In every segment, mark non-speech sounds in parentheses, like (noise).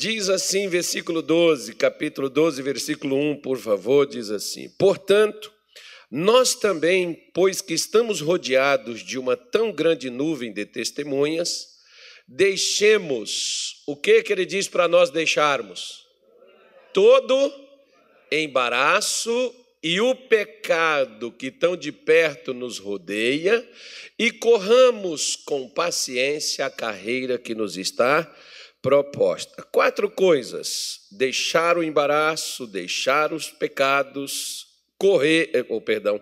Diz assim, versículo 12, capítulo 12, versículo 1, por favor, diz assim: Portanto, nós também, pois que estamos rodeados de uma tão grande nuvem de testemunhas, deixemos, o que que ele diz para nós deixarmos? Todo embaraço e o pecado que tão de perto nos rodeia, e corramos com paciência a carreira que nos está proposta. Quatro coisas: deixar o embaraço, deixar os pecados, correr, ou oh, perdão,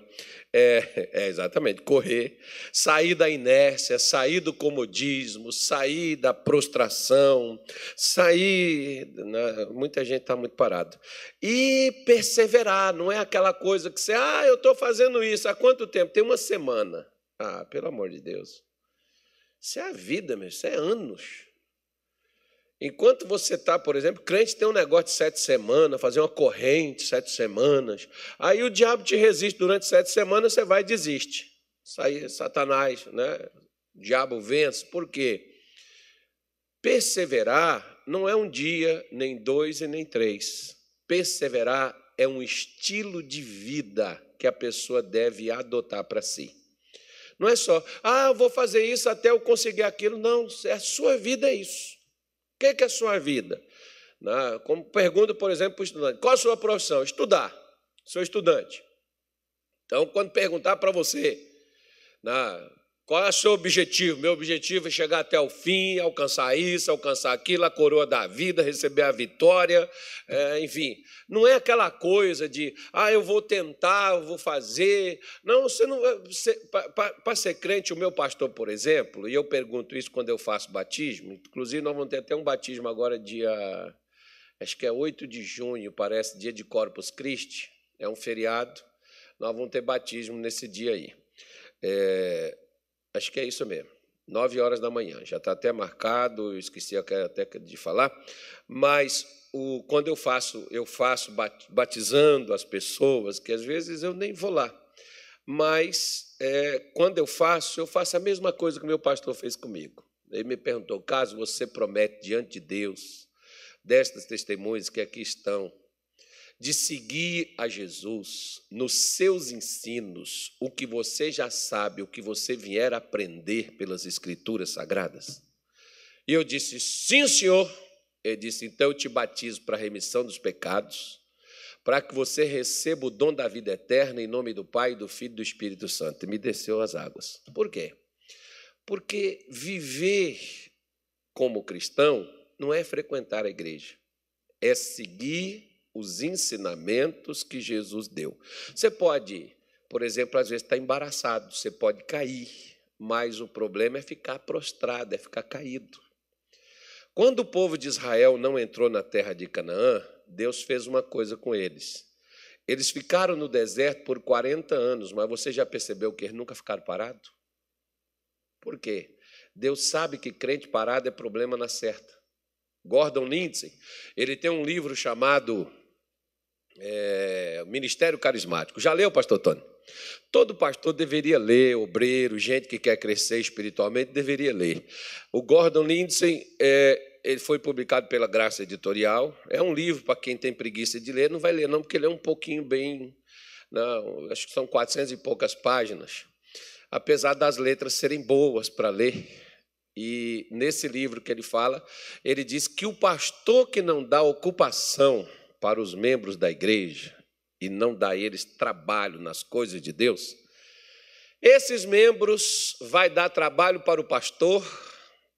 é, é, exatamente, correr, sair da inércia, sair do comodismo, sair da prostração, sair. Né, muita gente está muito parado. E perseverar, não é aquela coisa que você, ah, eu estou fazendo isso, há quanto tempo? Tem uma semana. Ah, pelo amor de Deus. Isso é a vida, meu, isso é anos. Enquanto você está, por exemplo, crente tem um negócio de sete semanas, fazer uma corrente sete semanas. Aí o diabo te resiste durante sete semanas, você vai e desiste. Sai Satanás, né? O diabo vence. Por quê? Perseverar não é um dia, nem dois e nem três. Perseverar é um estilo de vida que a pessoa deve adotar para si. Não é só, ah, eu vou fazer isso até eu conseguir aquilo. Não, é a sua vida é isso. O que é a sua vida? Como pergunta, por exemplo, para o estudante: qual a sua profissão? Estudar. Sou estudante. Então, quando perguntar para você, qual é o seu objetivo? Meu objetivo é chegar até o fim, alcançar isso, alcançar aquilo, a coroa da vida, receber a vitória, é, enfim. Não é aquela coisa de, ah, eu vou tentar, eu vou fazer. Não, você não. Para ser crente, o meu pastor, por exemplo, e eu pergunto isso quando eu faço batismo, inclusive nós vamos ter até um batismo agora, dia. Acho que é 8 de junho, parece, dia de Corpus Christi, é um feriado. Nós vamos ter batismo nesse dia aí. É, Acho que é isso mesmo. Nove horas da manhã. Já está até marcado, esqueci até de falar. Mas o, quando eu faço, eu faço batizando as pessoas, que às vezes eu nem vou lá. Mas é, quando eu faço, eu faço a mesma coisa que o meu pastor fez comigo. Ele me perguntou: caso você promete diante de Deus, destas testemunhas que aqui estão, de seguir a Jesus nos seus ensinos, o que você já sabe, o que você vier aprender pelas Escrituras Sagradas? E eu disse: Sim, senhor. Ele disse: Então eu te batizo para a remissão dos pecados, para que você receba o dom da vida eterna em nome do Pai, do Filho e do Espírito Santo. E me desceu as águas. Por quê? Porque viver como cristão não é frequentar a igreja, é seguir os ensinamentos que Jesus deu. Você pode, por exemplo, às vezes estar embaraçado, você pode cair, mas o problema é ficar prostrado, é ficar caído. Quando o povo de Israel não entrou na terra de Canaã, Deus fez uma coisa com eles. Eles ficaram no deserto por 40 anos, mas você já percebeu que eles nunca ficaram parados? Por quê? Deus sabe que crente parado é problema na certa. Gordon Lindsay, ele tem um livro chamado é, Ministério Carismático. Já leu, pastor Tony? Todo pastor deveria ler, obreiro, gente que quer crescer espiritualmente, deveria ler. O Gordon Lindsay, é, ele foi publicado pela Graça Editorial. É um livro para quem tem preguiça de ler, não vai ler não, porque ele é um pouquinho bem... Não, acho que são 400 e poucas páginas. Apesar das letras serem boas para ler, e nesse livro que ele fala, ele diz que o pastor que não dá ocupação para os membros da igreja e não dá a eles trabalho nas coisas de Deus, esses membros vai dar trabalho para o pastor,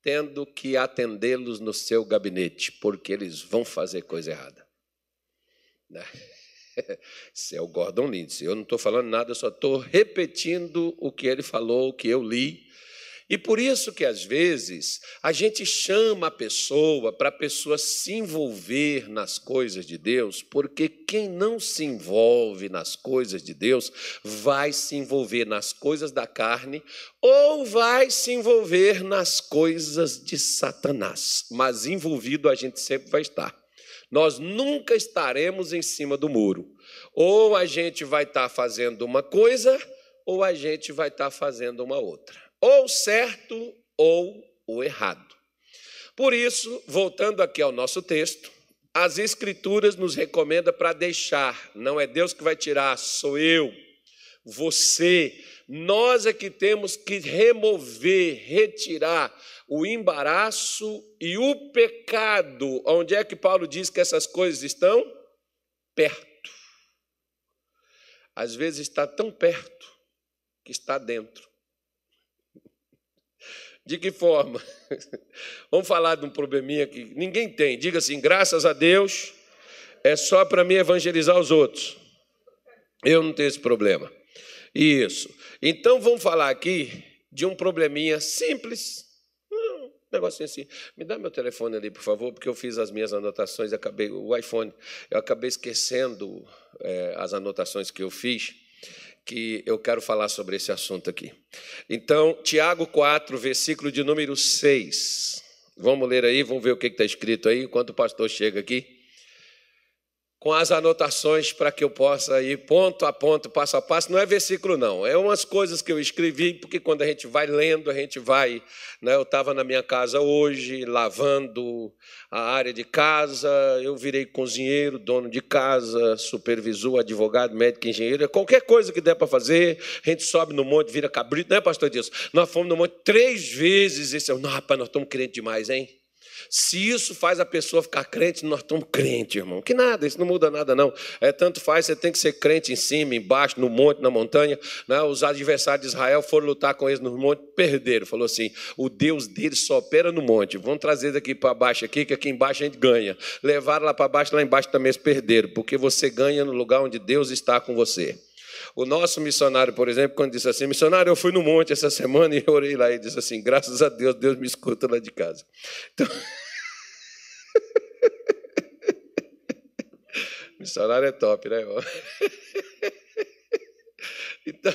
tendo que atendê-los no seu gabinete, porque eles vão fazer coisa errada. Né? (laughs) Esse é o Gordon Lindsay. Eu não estou falando nada, eu só estou repetindo o que ele falou, o que eu li e por isso que às vezes a gente chama a pessoa para a pessoa se envolver nas coisas de Deus, porque quem não se envolve nas coisas de Deus vai se envolver nas coisas da carne ou vai se envolver nas coisas de Satanás. Mas envolvido a gente sempre vai estar. Nós nunca estaremos em cima do muro. Ou a gente vai estar fazendo uma coisa, ou a gente vai estar fazendo uma outra ou certo ou o errado. Por isso, voltando aqui ao nosso texto, as Escrituras nos recomendam para deixar, não é Deus que vai tirar, sou eu, você, nós é que temos que remover, retirar o embaraço e o pecado. Onde é que Paulo diz que essas coisas estão? Perto. Às vezes está tão perto que está dentro. De que forma? (laughs) Vamos falar de um probleminha que ninguém tem. Diga assim: graças a Deus, é só para mim evangelizar os outros. Eu não tenho esse problema. Isso. Então vamos falar aqui de um probleminha simples. Um negocinho assim. Me dá meu telefone ali, por favor, porque eu fiz as minhas anotações, acabei o iPhone, eu acabei esquecendo é, as anotações que eu fiz que eu quero falar sobre esse assunto aqui. Então, Tiago 4, versículo de número 6. Vamos ler aí, vamos ver o que está escrito aí, enquanto o pastor chega aqui com as anotações para que eu possa ir ponto a ponto, passo a passo. Não é versículo, não. É umas coisas que eu escrevi, porque quando a gente vai lendo, a gente vai. Né? Eu estava na minha casa hoje, lavando a área de casa, eu virei cozinheiro, dono de casa, supervisor, advogado, médico, engenheiro, qualquer coisa que der para fazer, a gente sobe no monte, vira cabrito, né, pastor Dias? Nós fomos no monte três vezes, esse, não, rapaz, nós estamos crentes demais, hein? Se isso faz a pessoa ficar crente, nós estamos crentes, irmão. Que nada, isso não muda nada, não. É tanto faz, você tem que ser crente em cima, embaixo, no monte, na montanha. Né? Os adversários de Israel foram lutar com eles no monte, perderam. Falou assim: o Deus deles só opera no monte. Vamos trazer daqui para baixo aqui, que aqui embaixo a gente ganha. Levaram lá para baixo, lá embaixo também eles perderam, porque você ganha no lugar onde Deus está com você. O nosso missionário, por exemplo, quando disse assim: Missionário, eu fui no monte essa semana e orei lá e disse assim: Graças a Deus, Deus me escuta lá de casa. Então. (laughs) missionário é top, né? (laughs) Então,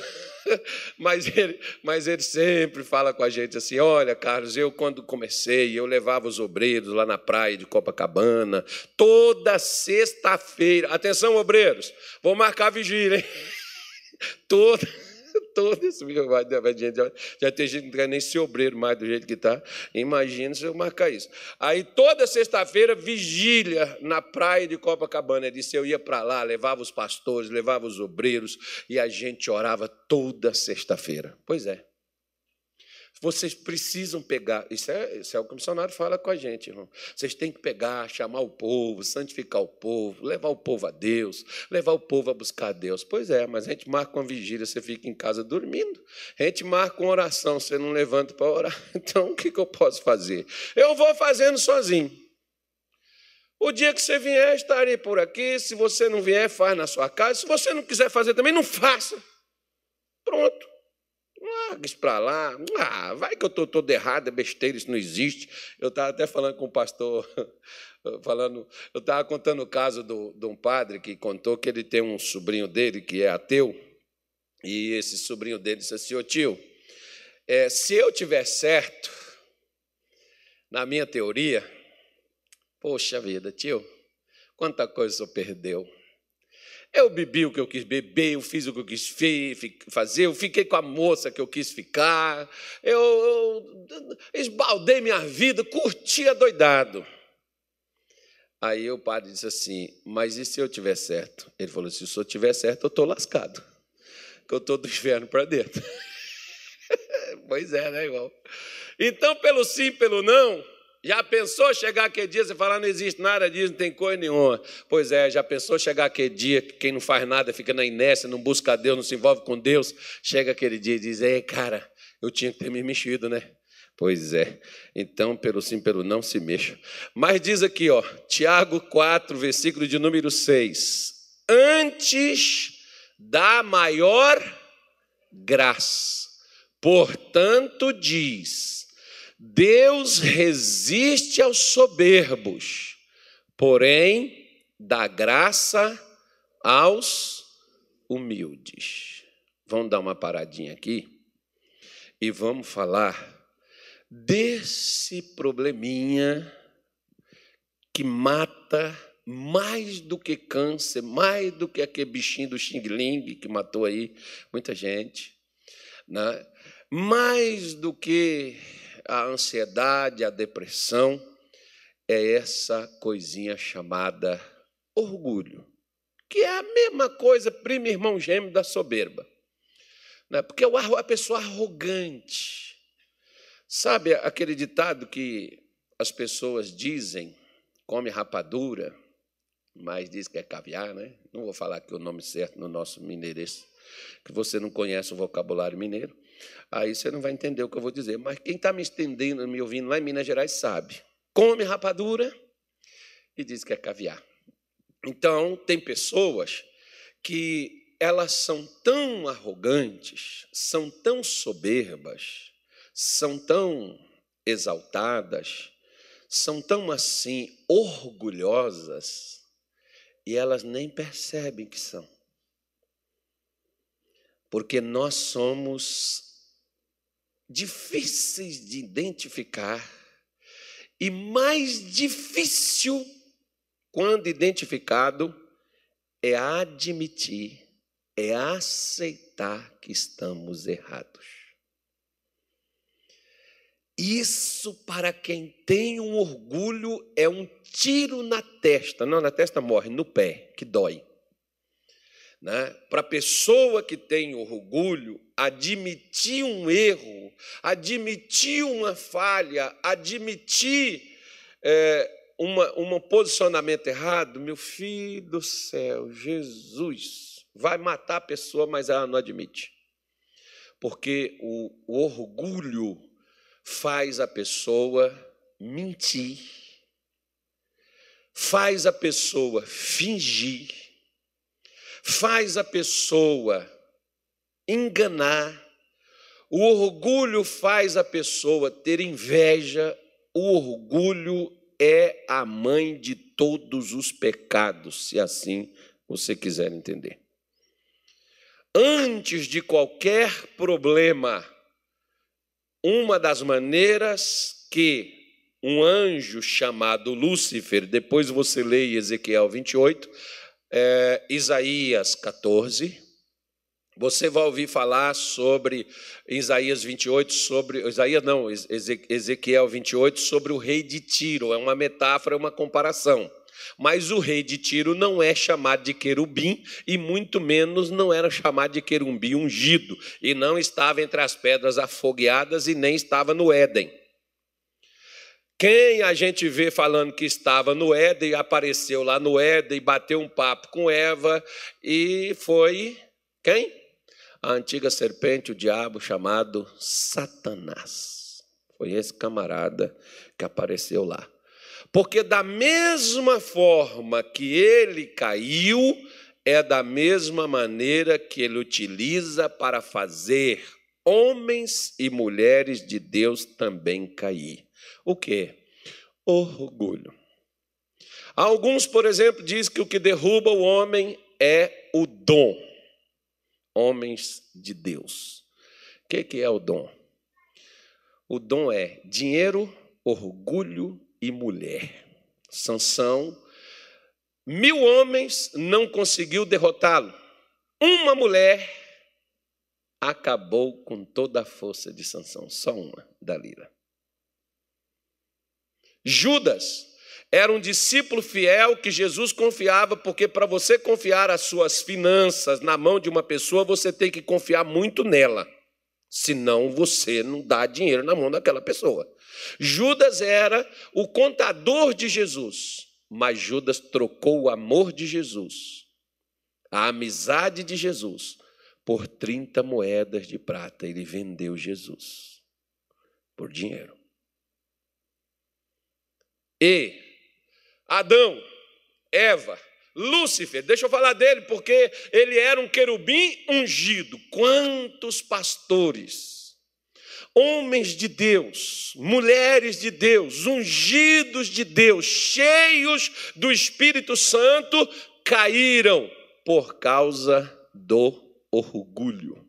mas ele, mas ele sempre fala com a gente assim: olha, Carlos, eu quando comecei, eu levava os obreiros lá na praia de Copacabana, toda sexta-feira. Atenção, obreiros, vou marcar vigília, hein? Toda (laughs) todo esse já, já tem gente que não quer nem ser obreiro mais do jeito que está. Imagina se eu marcar isso. Aí toda sexta-feira, vigília na praia de Copacabana. Ele disse: eu ia para lá, levava os pastores, levava os obreiros, e a gente orava toda sexta-feira. Pois é. Vocês precisam pegar, isso é, isso é o que o missionário fala com a gente, irmão. Vocês têm que pegar, chamar o povo, santificar o povo, levar o povo a Deus, levar o povo a buscar a Deus. Pois é, mas a gente marca uma vigília, você fica em casa dormindo. A gente marca uma oração, você não levanta para orar. (laughs) Então, o que, que eu posso fazer? Eu vou fazendo sozinho. O dia que você vier, estarei por aqui. Se você não vier, faz na sua casa. Se você não quiser fazer também, não faça. Pronto. Larga isso para lá. Ah, vai que eu estou todo errado, é besteira, isso não existe. Eu estava até falando com o pastor, (laughs) falando, eu estava contando o caso do, de um padre que contou que ele tem um sobrinho dele que é ateu, e esse sobrinho dele disse assim, ô tio, é, se eu tiver certo na minha teoria, poxa vida, tio, quanta coisa senhor perdeu. Eu bebi o que eu quis beber, eu fiz o que eu quis fazer, eu fiquei com a moça que eu quis ficar, eu, esbaldei minha vida, curti doidado. Aí o padre disse assim: Mas e se eu tiver certo? Ele falou: Se o senhor tiver certo, eu estou lascado, que eu estou do inferno para dentro. (laughs) pois é, né, irmão? Então, pelo sim, pelo não, já pensou chegar aquele dia, você falar, não existe nada disso, não tem coisa nenhuma. Pois é, já pensou chegar aquele dia que quem não faz nada fica na inércia, não busca a Deus, não se envolve com Deus. Chega aquele dia e diz, ei, cara, eu tinha que ter me mexido, né? Pois é. Então, pelo sim, pelo não, se mexa. Mas diz aqui, ó, Tiago 4, versículo de número 6. Antes da maior graça. Portanto, diz Deus resiste aos soberbos, porém dá graça aos humildes. Vamos dar uma paradinha aqui e vamos falar desse probleminha que mata mais do que câncer, mais do que aquele bichinho do Xing Ling que matou aí muita gente, né? mais do que a ansiedade, a depressão, é essa coisinha chamada orgulho, que é a mesma coisa, primo irmão gêmeo da soberba. Né? Porque é a pessoa arrogante. Sabe aquele ditado que as pessoas dizem, come rapadura, mas diz que é caviar, né? Não vou falar aqui o nome certo no nosso mineirês, que você não conhece o vocabulário mineiro. Aí você não vai entender o que eu vou dizer. Mas quem está me estendendo, me ouvindo lá em Minas Gerais sabe. Come rapadura e diz que é caviar. Então, tem pessoas que elas são tão arrogantes, são tão soberbas, são tão exaltadas, são tão assim orgulhosas, e elas nem percebem que são. Porque nós somos difíceis de identificar e mais difícil, quando identificado, é admitir, é aceitar que estamos errados. Isso, para quem tem um orgulho, é um tiro na testa. Não, na testa morre, no pé, que dói. Né? Para a pessoa que tem orgulho, admitir um erro, admitir uma falha, admitir é, um posicionamento errado, meu filho do céu, Jesus, vai matar a pessoa, mas ela não admite. Porque o, o orgulho faz a pessoa mentir, faz a pessoa fingir, faz a pessoa enganar. O orgulho faz a pessoa ter inveja, o orgulho é a mãe de todos os pecados, se assim você quiser entender. Antes de qualquer problema, uma das maneiras que um anjo chamado Lúcifer, depois você lê Ezequiel 28, é, Isaías 14. Você vai ouvir falar sobre Isaías 28, sobre Isaías não, Ezequiel 28 sobre o rei de Tiro. É uma metáfora, é uma comparação. Mas o rei de Tiro não é chamado de querubim e muito menos não era chamado de querubim ungido e não estava entre as pedras afogueadas e nem estava no Éden. Quem a gente vê falando que estava no Éden, apareceu lá no Éden, bateu um papo com Eva e foi quem? A antiga serpente, o diabo chamado Satanás. Foi esse camarada que apareceu lá. Porque da mesma forma que ele caiu, é da mesma maneira que ele utiliza para fazer homens e mulheres de Deus também cair. O que? Orgulho. Alguns, por exemplo, dizem que o que derruba o homem é o dom. Homens de Deus. O que é o dom? O dom é dinheiro, orgulho e mulher. Sansão, mil homens não conseguiu derrotá-lo. Uma mulher acabou com toda a força de Sansão, só uma, Dalila. Judas era um discípulo fiel que Jesus confiava, porque para você confiar as suas finanças na mão de uma pessoa, você tem que confiar muito nela. Senão você não dá dinheiro na mão daquela pessoa. Judas era o contador de Jesus, mas Judas trocou o amor de Jesus, a amizade de Jesus, por 30 moedas de prata. Ele vendeu Jesus por dinheiro. E Adão, Eva, Lúcifer, deixa eu falar dele, porque ele era um querubim ungido. Quantos pastores, homens de Deus, mulheres de Deus, ungidos de Deus, cheios do Espírito Santo, caíram por causa do orgulho.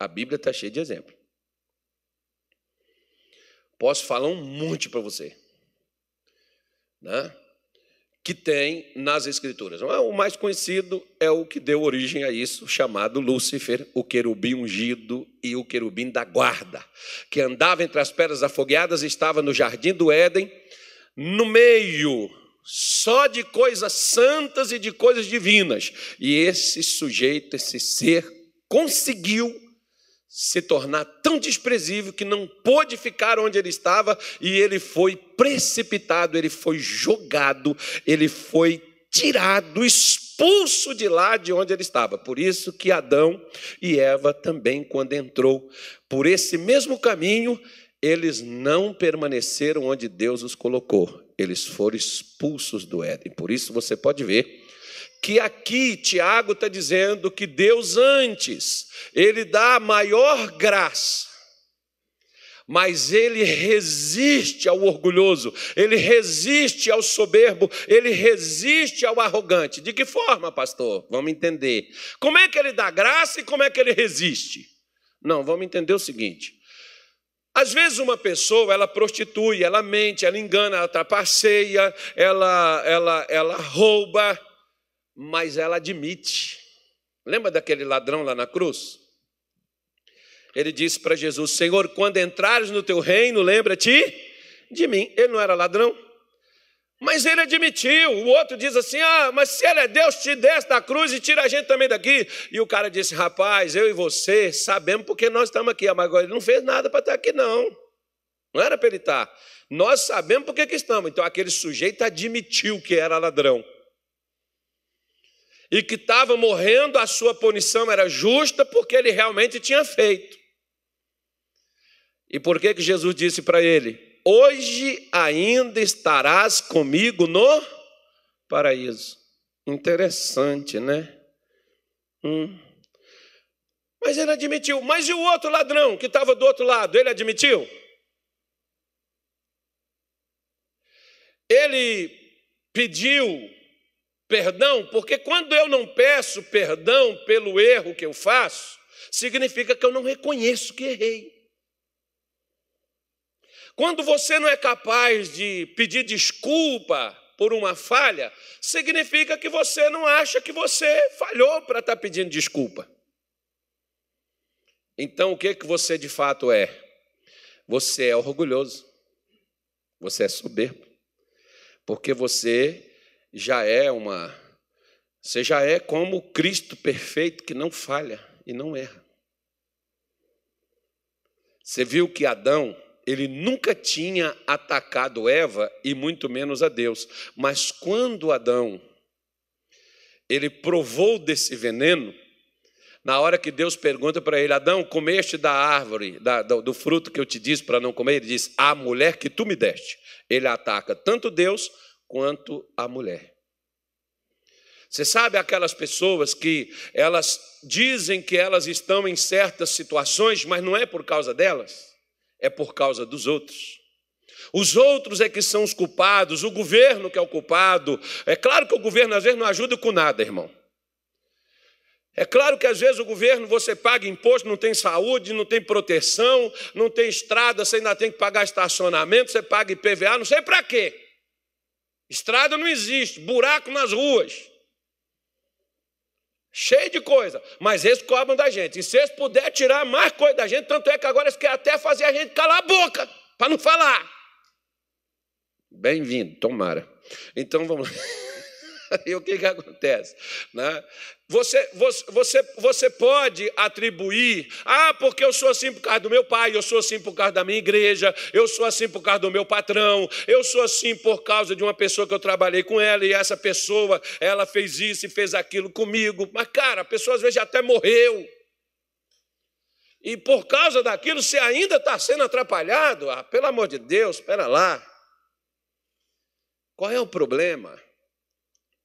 A Bíblia está cheia de exemplos. Posso falar um monte para você. Né? que tem nas Escrituras. O mais conhecido é o que deu origem a isso, chamado Lúcifer, o querubim ungido e o querubim da guarda, que andava entre as pedras afogueadas, estava no jardim do Éden, no meio só de coisas santas e de coisas divinas. E esse sujeito, esse ser, conseguiu se tornar tão desprezível que não pôde ficar onde ele estava e ele foi precipitado, ele foi jogado, ele foi tirado, expulso de lá de onde ele estava. Por isso que Adão e Eva também, quando entrou por esse mesmo caminho, eles não permaneceram onde Deus os colocou. Eles foram expulsos do Éden. Por isso você pode ver que aqui Tiago está dizendo que Deus antes, ele dá a maior graça, mas ele resiste ao orgulhoso, ele resiste ao soberbo, ele resiste ao arrogante. De que forma, pastor? Vamos entender. Como é que ele dá graça e como é que ele resiste? Não, vamos entender o seguinte. Às vezes uma pessoa, ela prostitui, ela mente, ela engana, ela trapaceia, ela, ela, ela rouba, mas ela admite. Lembra daquele ladrão lá na cruz? Ele disse para Jesus: Senhor, quando entrares no teu reino, lembra-te de mim. Ele não era ladrão, mas ele admitiu. O outro diz assim: Ah, mas se ele é Deus, te desce da cruz e tira a gente também daqui. E o cara disse: Rapaz, eu e você sabemos porque nós estamos aqui. Mas agora ele não fez nada para estar aqui, não. Não era para ele estar. Nós sabemos porque que estamos. Então aquele sujeito admitiu que era ladrão e que estava morrendo, a sua punição era justa porque ele realmente tinha feito. E por que, que Jesus disse para ele: Hoje ainda estarás comigo no paraíso? Interessante, né? Hum. Mas ele admitiu. Mas e o outro ladrão que estava do outro lado? Ele admitiu? Ele pediu perdão, porque quando eu não peço perdão pelo erro que eu faço, significa que eu não reconheço que errei. Quando você não é capaz de pedir desculpa por uma falha, significa que você não acha que você falhou para estar tá pedindo desculpa. Então, o que, que você de fato é? Você é orgulhoso, você é soberbo, porque você já é uma. Você já é como Cristo perfeito que não falha e não erra. Você viu que Adão, ele nunca tinha atacado Eva e muito menos a Deus. Mas quando Adão ele provou desse veneno, na hora que Deus pergunta para ele, Adão, comeste da árvore, da, do, do fruto que eu te disse para não comer, ele diz, a mulher que tu me deste. Ele ataca tanto Deus quanto a mulher. Você sabe aquelas pessoas que elas dizem que elas estão em certas situações, mas não é por causa delas, é por causa dos outros. Os outros é que são os culpados, o governo que é o culpado. É claro que o governo às vezes não ajuda com nada, irmão. É claro que às vezes o governo você paga imposto, não tem saúde, não tem proteção, não tem estrada, você ainda tem que pagar estacionamento, você paga IPVA, não sei para quê. Estrada não existe, buraco nas ruas. Cheio de coisa. Mas eles cobram da gente. E se eles puderem tirar mais coisa da gente, tanto é que agora eles querem até fazer a gente calar a boca, para não falar. Bem-vindo, tomara. Então vamos. (laughs) (laughs) e o que, que acontece? Né? Você, você, você pode atribuir, ah, porque eu sou assim por causa do meu pai, eu sou assim por causa da minha igreja, eu sou assim por causa do meu patrão, eu sou assim por causa de uma pessoa que eu trabalhei com ela e essa pessoa, ela fez isso e fez aquilo comigo. Mas, cara, a pessoa às vezes até morreu. E por causa daquilo você ainda está sendo atrapalhado. Ah, pelo amor de Deus, espera lá. Qual é o problema?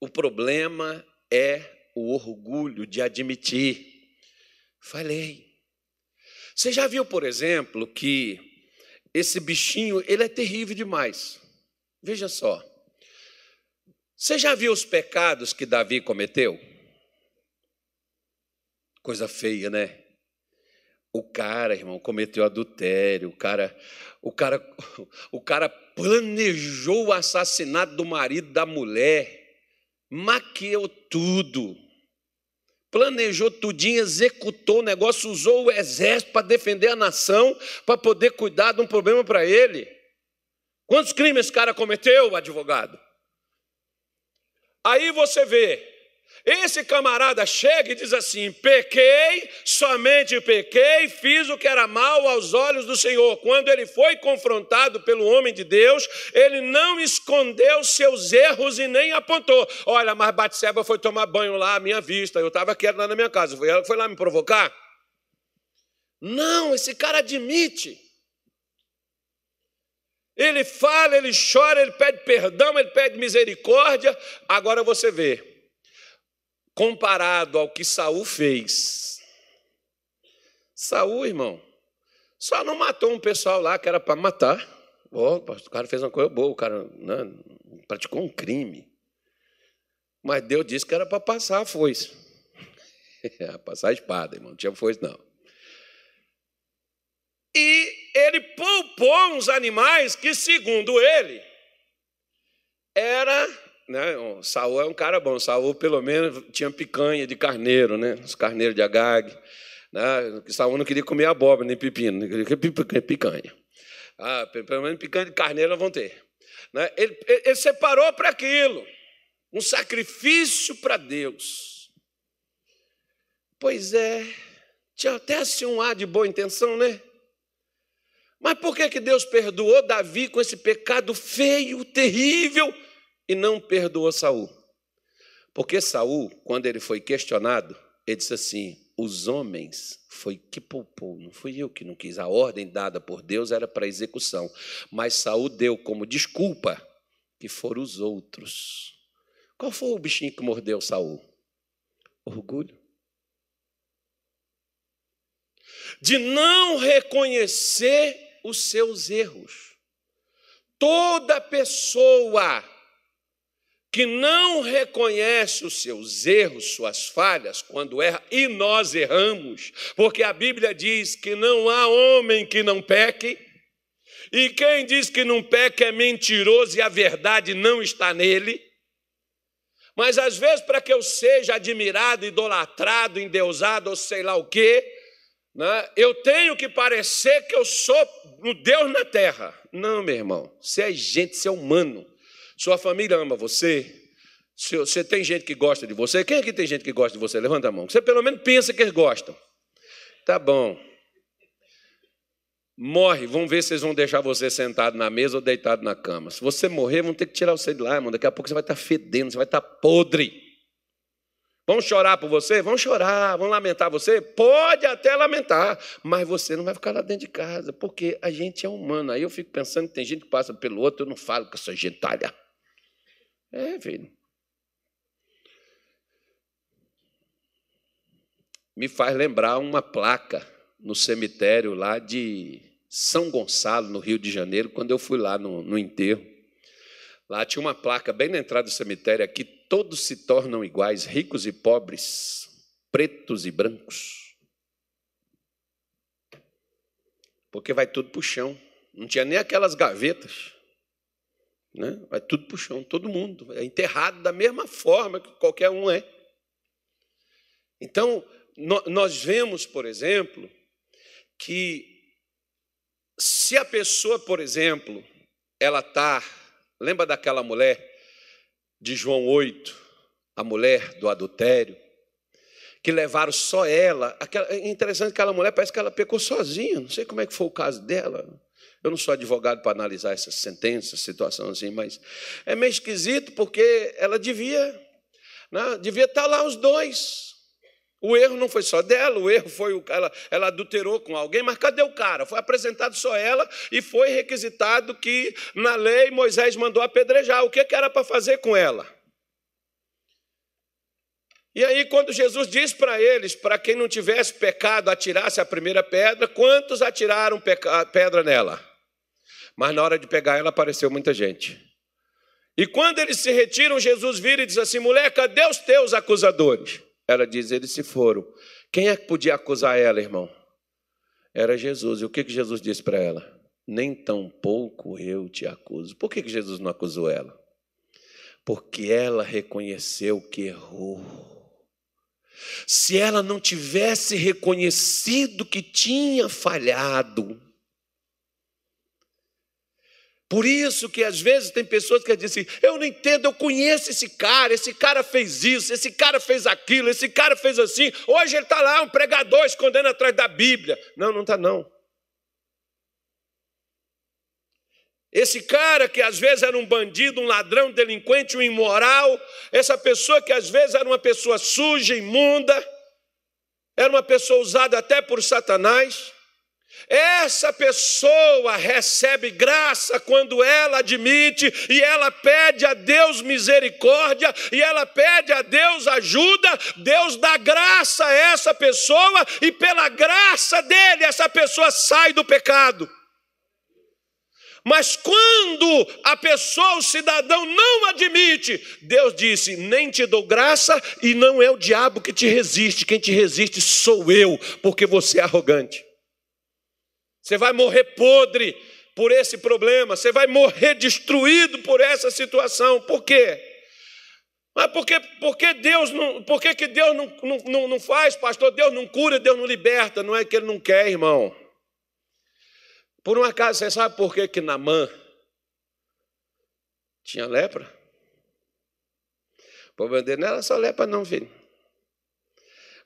O problema é o orgulho de admitir: falei. Você já viu, por exemplo, que esse bichinho, ele é terrível demais. Veja só. Você já viu os pecados que Davi cometeu? Coisa feia, né? O cara, irmão, cometeu adultério, o cara, o cara, (laughs) o cara planejou o assassinato do marido da mulher. Maquiou tudo, planejou tudinho, executou o negócio, usou o exército para defender a nação, para poder cuidar de um problema para ele. Quantos crimes esse cara cometeu, advogado? Aí você vê, esse camarada chega e diz assim: pequei, somente pequei, fiz o que era mal aos olhos do Senhor. Quando ele foi confrontado pelo homem de Deus, ele não escondeu seus erros e nem apontou. Olha, mas Batseba foi tomar banho lá à minha vista, eu estava aqui lá na minha casa, foi ela que foi lá me provocar? Não, esse cara admite. Ele fala, ele chora, ele pede perdão, ele pede misericórdia. Agora você vê, comparado ao que Saul fez. Saul, irmão, só não matou um pessoal lá que era para matar. Oh, o cara fez uma coisa boa, o cara né, praticou um crime. Mas Deus disse que era para passar a foice. (laughs) passar a espada, irmão, não tinha foice não. E ele poupou uns animais que, segundo ele, era né? Saul é um cara bom. Saul, pelo menos, tinha picanha de carneiro, né? Os carneiros de Agag. Né? Saul não queria comer abóbora nem pepino, não queria comer picanha. Ah, pelo menos picanha de carneiro vão ter. Né? Ele, ele separou para aquilo. Um sacrifício para Deus. Pois é, tinha até assim um ar de boa intenção, né? Mas por que, que Deus perdoou Davi com esse pecado feio, terrível? E não perdoou Saul. Porque Saul, quando ele foi questionado, ele disse assim: os homens foi que poupou, não fui eu que não quis. A ordem dada por Deus era para execução, mas Saul deu como desculpa que foram os outros. Qual foi o bichinho que mordeu Saul? Orgulho. De não reconhecer os seus erros. Toda pessoa que não reconhece os seus erros, suas falhas, quando erra, e nós erramos, porque a Bíblia diz que não há homem que não peque, e quem diz que não peca é mentiroso e a verdade não está nele. Mas às vezes, para que eu seja admirado, idolatrado, endeusado ou sei lá o quê, né, eu tenho que parecer que eu sou o Deus na terra. Não, meu irmão, você é gente, você é humano. Sua família ama você. Você tem gente que gosta de você. Quem aqui tem gente que gosta de você? Levanta a mão. Você pelo menos pensa que eles gostam. Tá bom. Morre, vamos ver se vocês vão deixar você sentado na mesa ou deitado na cama. Se você morrer, vão ter que tirar você de lá, irmão. Daqui a pouco você vai estar fedendo, você vai estar podre. Vão chorar por você? Vão chorar, vão lamentar você? Pode até lamentar, mas você não vai ficar lá dentro de casa, porque a gente é humano. Aí eu fico pensando que tem gente que passa pelo outro, eu não falo com essa gentalha. É, filho. Me faz lembrar uma placa no cemitério lá de São Gonçalo, no Rio de Janeiro, quando eu fui lá no, no enterro. Lá tinha uma placa bem na entrada do cemitério aqui, todos se tornam iguais, ricos e pobres, pretos e brancos. Porque vai tudo para o chão. Não tinha nem aquelas gavetas. Né? Vai tudo para o chão, todo mundo. É enterrado da mesma forma que qualquer um é. Então, nós vemos, por exemplo, que se a pessoa, por exemplo, ela está. Lembra daquela mulher de João 8, a mulher do adultério, que levaram só ela. é interessante que aquela mulher parece que ela pecou sozinha. Não sei como é que foi o caso dela. Eu não sou advogado para analisar essas sentenças, situação assim, mas é meio esquisito porque ela devia, né, devia estar lá os dois. O erro não foi só dela, o erro foi o ela, ela adulterou com alguém, mas cadê o cara? Foi apresentado só ela e foi requisitado que na lei Moisés mandou apedrejar. O que, que era para fazer com ela? E aí, quando Jesus diz para eles, para quem não tivesse pecado, atirasse a primeira pedra, quantos atiraram pedra nela? Mas na hora de pegar ela apareceu muita gente. E quando eles se retiram, Jesus vira e diz assim: mulher, cadê os teus acusadores? Ela diz: eles se foram. Quem é que podia acusar ela, irmão? Era Jesus. E o que, que Jesus disse para ela? Nem tão pouco eu te acuso. Por que, que Jesus não acusou ela? Porque ela reconheceu que errou. Se ela não tivesse reconhecido que tinha falhado, por isso que às vezes tem pessoas que dizem assim, eu não entendo, eu conheço esse cara, esse cara fez isso, esse cara fez aquilo, esse cara fez assim, hoje ele está lá, um pregador escondendo atrás da Bíblia. Não, não está não. Esse cara que às vezes era um bandido, um ladrão, um delinquente, um imoral, essa pessoa que às vezes era uma pessoa suja, imunda, era uma pessoa usada até por Satanás, essa pessoa recebe graça quando ela admite e ela pede a Deus misericórdia e ela pede a Deus ajuda. Deus dá graça a essa pessoa e pela graça dele essa pessoa sai do pecado. Mas quando a pessoa, o cidadão, não admite, Deus disse: nem te dou graça e não é o diabo que te resiste, quem te resiste sou eu, porque você é arrogante. Você vai morrer podre por esse problema, você vai morrer destruído por essa situação. Por quê? Mas por que, por que Deus não, por que, que Deus não, não, não faz, pastor? Deus não cura, Deus não liberta. Não é que ele não quer, irmão. Por um acaso, você sabe por que, que Namã tinha lepra? O problema dele não era só lepra, não, filho.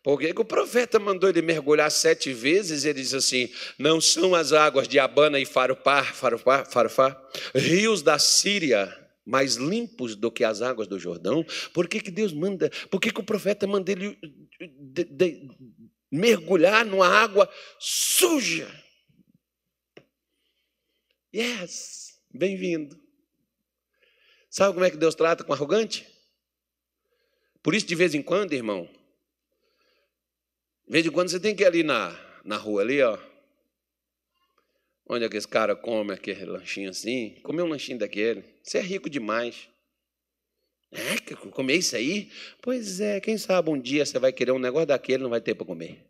Por que o profeta mandou ele mergulhar sete vezes? Ele diz assim: não são as águas de Abana e Farupá, Farupá, Farupá, rios da Síria mais limpos do que as águas do Jordão? Por que, que Deus manda? Por que, que o profeta manda ele de, de, mergulhar numa água suja? Yes, bem-vindo. Sabe como é que Deus trata com arrogante? Por isso, de vez em quando, irmão, de vez em quando você tem que ir ali na, na rua ali, ó. Onde é que esse cara come aquele lanchinho assim? Comer um lanchinho daquele. Você é rico demais. É, comer isso aí? Pois é, quem sabe um dia você vai querer um negócio daquele não vai ter para comer.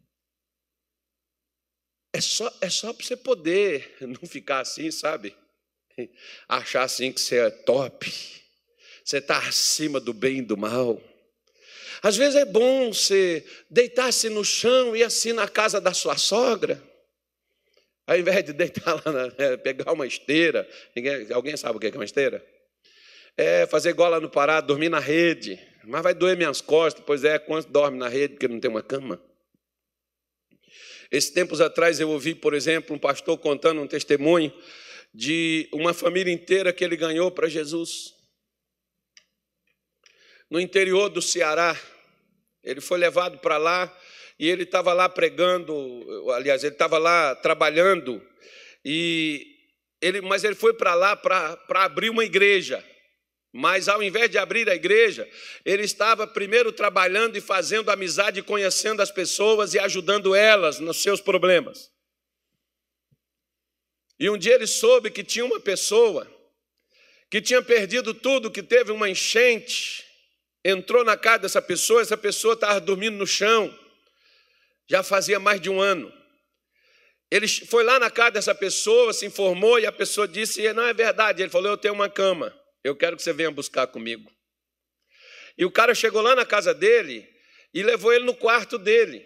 É só, é só para você poder (laughs) não ficar assim, sabe? Achar assim que você é top. Você está acima do bem e do mal. Às vezes é bom você deitar-se no chão e assim na casa da sua sogra, ao invés de deitar lá, na, é, pegar uma esteira. Ninguém, alguém sabe o que é uma esteira? É fazer igual lá no Pará, dormir na rede. Mas vai doer minhas costas, pois é, quando dorme na rede porque não tem uma cama. Esses tempos atrás eu ouvi, por exemplo, um pastor contando um testemunho de uma família inteira que ele ganhou para Jesus no interior do Ceará. Ele foi levado para lá e ele estava lá pregando, aliás, ele estava lá trabalhando, e ele, mas ele foi para lá para abrir uma igreja. Mas ao invés de abrir a igreja, ele estava primeiro trabalhando e fazendo amizade, conhecendo as pessoas e ajudando elas nos seus problemas. E um dia ele soube que tinha uma pessoa que tinha perdido tudo, que teve uma enchente, entrou na casa dessa pessoa, essa pessoa estava dormindo no chão, já fazia mais de um ano. Ele foi lá na casa dessa pessoa, se informou e a pessoa disse: Não é verdade. Ele falou: Eu tenho uma cama, eu quero que você venha buscar comigo. E o cara chegou lá na casa dele e levou ele no quarto dele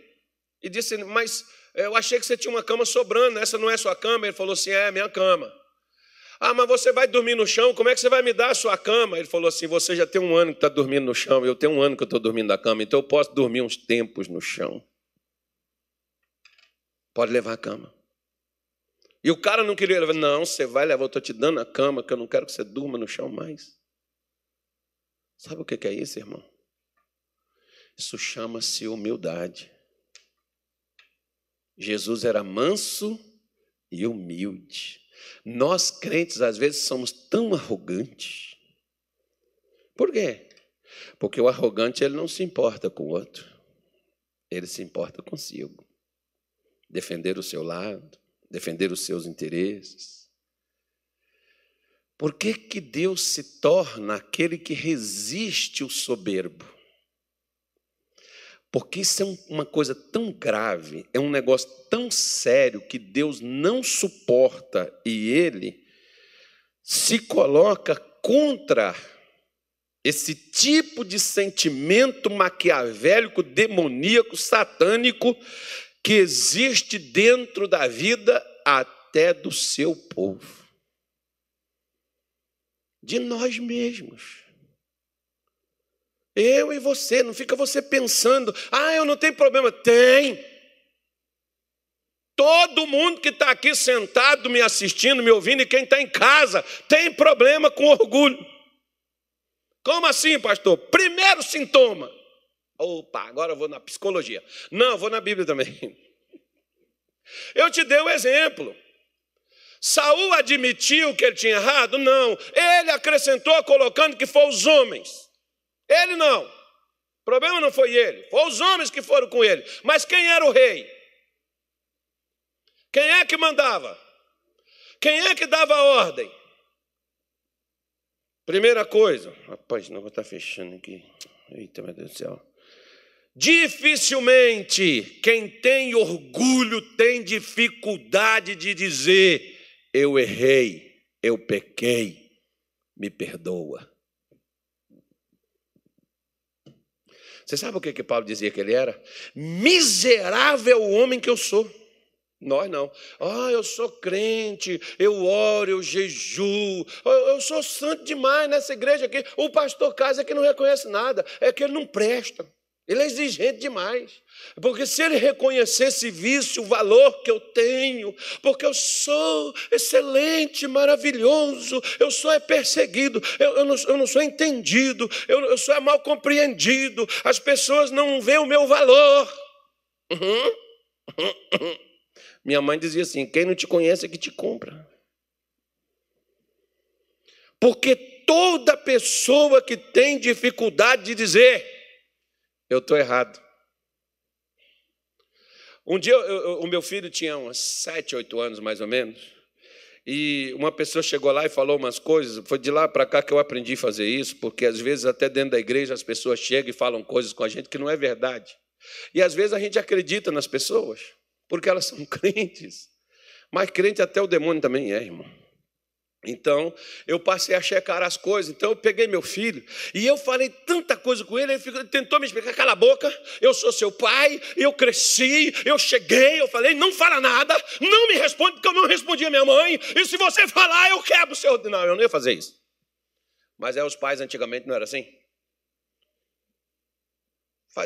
e disse: Mas eu achei que você tinha uma cama sobrando, essa não é sua cama? Ele falou assim: É, minha cama. Ah, mas você vai dormir no chão, como é que você vai me dar a sua cama? Ele falou assim: Você já tem um ano que está dormindo no chão, eu tenho um ano que estou dormindo na cama, então eu posso dormir uns tempos no chão. Pode levar a cama. E o cara não queria levar, não, você vai levar, eu estou te dando a cama, que eu não quero que você durma no chão mais. Sabe o que é isso, irmão? Isso chama-se humildade. Jesus era manso e humilde. Nós crentes, às vezes, somos tão arrogantes. Por quê? Porque o arrogante ele não se importa com o outro, ele se importa consigo. Defender o seu lado, defender os seus interesses. Por que, que Deus se torna aquele que resiste o soberbo? Porque isso é uma coisa tão grave, é um negócio tão sério que Deus não suporta e ele se coloca contra esse tipo de sentimento maquiavélico, demoníaco, satânico que existe dentro da vida até do seu povo, de nós mesmos. Eu e você, não fica você pensando, ah, eu não tenho problema. Tem. Todo mundo que está aqui sentado, me assistindo, me ouvindo, e quem está em casa, tem problema com orgulho. Como assim, pastor? Primeiro sintoma. Opa, agora eu vou na psicologia. Não, vou na Bíblia também. (laughs) Eu te dei um exemplo. Saul admitiu que ele tinha errado? Não. Ele acrescentou colocando que foram os homens. Ele não. O problema não foi ele, foram os homens que foram com ele. Mas quem era o rei? Quem é que mandava? Quem é que dava a ordem? Primeira coisa, rapaz, não vou estar fechando aqui. Eita, meu Deus do céu. Dificilmente quem tem orgulho tem dificuldade de dizer: eu errei, eu pequei, me perdoa. Você sabe o que, que Paulo dizia que ele era? Miserável homem que eu sou. Nós não. Ah, eu sou crente, eu oro, eu jejuo, eu sou santo demais nessa igreja aqui. O pastor Casa que não reconhece nada, é que ele não presta. Ele é exigente demais. Porque se ele reconhecesse vício, o valor que eu tenho, porque eu sou excelente, maravilhoso, eu sou é perseguido, eu, eu, não, eu não, sou entendido, eu, eu sou é mal compreendido, as pessoas não veem o meu valor. Uhum. Uhum. Minha mãe dizia assim: quem não te conhece é que te compra. Porque toda pessoa que tem dificuldade de dizer, eu estou errado. Um dia eu, eu, o meu filho tinha uns sete, oito anos mais ou menos, e uma pessoa chegou lá e falou umas coisas. Foi de lá para cá que eu aprendi a fazer isso, porque às vezes até dentro da igreja as pessoas chegam e falam coisas com a gente que não é verdade. E às vezes a gente acredita nas pessoas porque elas são (laughs) crentes. Mas crente até o demônio também é, irmão. Então, eu passei a checar as coisas. Então, eu peguei meu filho e eu falei tanta coisa com ele. Ele tentou me explicar: cala a boca, eu sou seu pai, eu cresci, eu cheguei. Eu falei: não fala nada, não me responde, porque eu não respondi a minha mãe. E se você falar, eu quebro o seu. Não, eu não ia fazer isso. Mas é, os pais antigamente não era assim.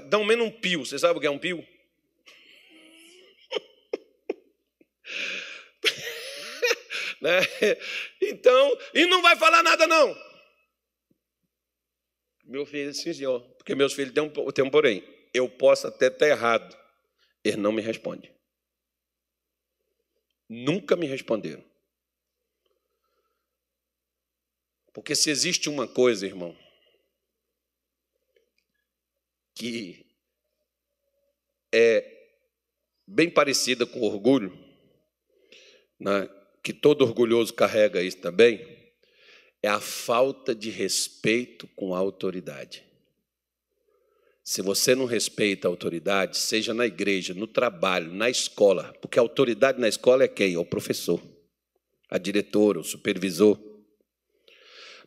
Dão menos um pio. Você sabe o que é um pio? (laughs) né? Então, e não vai falar nada não. Meu filho, sim senhor, porque meus filhos têm um, têm um porém. Eu posso até estar errado. Ele não me responde. Nunca me responderam. Porque se existe uma coisa, irmão, que é bem parecida com orgulho, né, que todo orgulhoso carrega isso também, é a falta de respeito com a autoridade. Se você não respeita a autoridade, seja na igreja, no trabalho, na escola, porque a autoridade na escola é quem? É o professor, a diretora, o supervisor.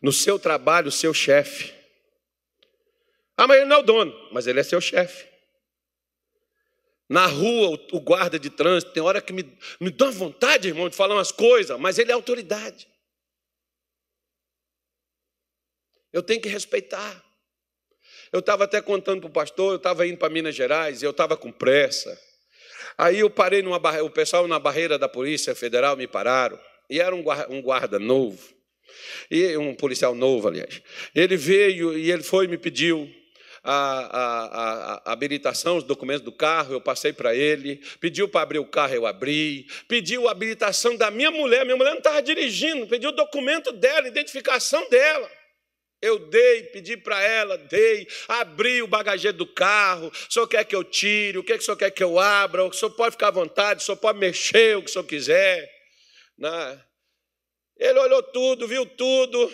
No seu trabalho, o seu chefe. Ah, mas ele não é o dono, mas ele é seu chefe. Na rua, o guarda de trânsito, tem hora que me, me dá vontade, irmão, de falar umas coisas, mas ele é autoridade. Eu tenho que respeitar. Eu estava até contando para o pastor, eu estava indo para Minas Gerais e eu estava com pressa. Aí eu parei numa barreira, o pessoal na barreira da Polícia Federal me pararam, e era um guarda, um guarda novo, e um policial novo, aliás. Ele veio e ele foi e me pediu a, a, a, habilitação, os documentos do carro, eu passei para ele. Pediu para abrir o carro, eu abri. Pediu a habilitação da minha mulher, minha mulher não estava dirigindo. Pediu o documento dela, identificação dela. Eu dei, pedi para ela, dei, abri o bagageiro do carro. O senhor quer que eu tire? O que, é que o senhor quer que eu abra? O senhor pode ficar à vontade, o senhor pode mexer o que o senhor quiser. Né? Ele olhou tudo, viu tudo.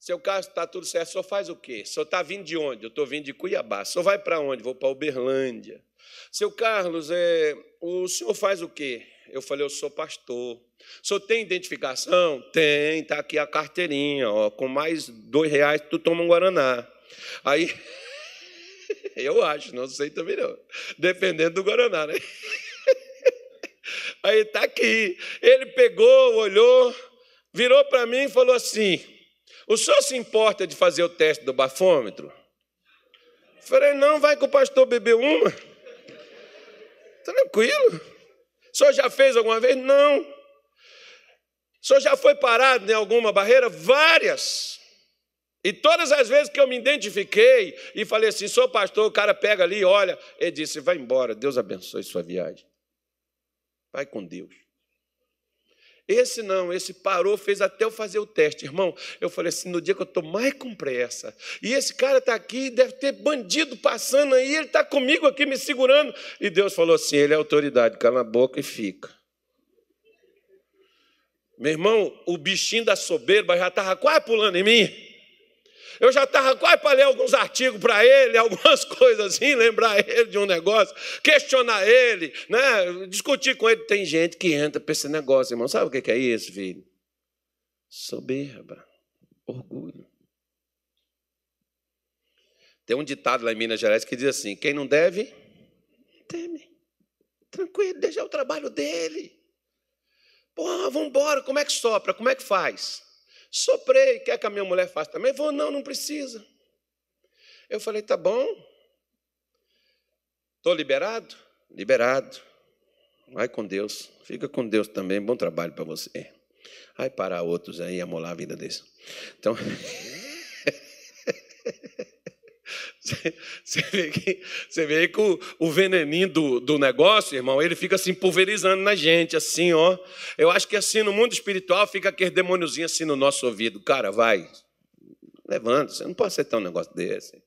Seu carro está tudo certo, o senhor faz o quê? O senhor está vindo de onde? Eu estou vindo de Cuiabá. O senhor vai para onde? Vou para Uberlândia. Seu Carlos, é, o senhor faz o quê? Eu falei, eu sou pastor. O senhor tem identificação? Tem, está aqui a carteirinha, ó, com mais dois reais tu toma um Guaraná. Aí, (laughs) eu acho, não sei também não, dependendo do Guaraná, né? (laughs) Aí está aqui. Ele pegou, olhou, virou para mim e falou assim: O senhor se importa de fazer o teste do bafômetro? Falei, não, vai que o pastor bebeu uma. Tranquilo. O senhor já fez alguma vez? Não. O senhor já foi parado em alguma barreira? Várias. E todas as vezes que eu me identifiquei e falei assim, sou pastor, o cara pega ali olha, ele disse, vai embora, Deus abençoe sua viagem. Vai com Deus. Esse não, esse parou, fez até eu fazer o teste. Irmão, eu falei assim: no dia que eu estou mais com pressa, e esse cara está aqui, deve ter bandido passando aí, ele está comigo aqui me segurando. E Deus falou assim: ele é autoridade, cala a boca e fica. Meu irmão, o bichinho da soberba já estava quase pulando em mim. Eu já estava quase para ler alguns artigos para ele, (laughs) algumas coisas assim, lembrar ele de um negócio, questionar ele, né? discutir com ele. Tem gente que entra para esse negócio, irmão. Sabe o que é isso, filho? Soberba, orgulho. Tem um ditado lá em Minas Gerais que diz assim: quem não deve, teme. Tranquilo, deixa o trabalho dele. Pô, vamos embora, como é que sopra? Como é que faz? Soprei, quer que a minha mulher faça também? Vou, não, não precisa. Eu falei, tá bom. Estou liberado? Liberado. Vai com Deus. Fica com Deus também. Bom trabalho para você. Vai parar outros aí, amolar a vida deles. Então. (laughs) Você (laughs) vê que, você vê que o, o veneninho do, do negócio, irmão, ele fica assim pulverizando na gente, assim, ó. Eu acho que assim no mundo espiritual fica aquele demôniozinho assim no nosso ouvido. Cara, vai, levanta, você não pode aceitar um negócio desse.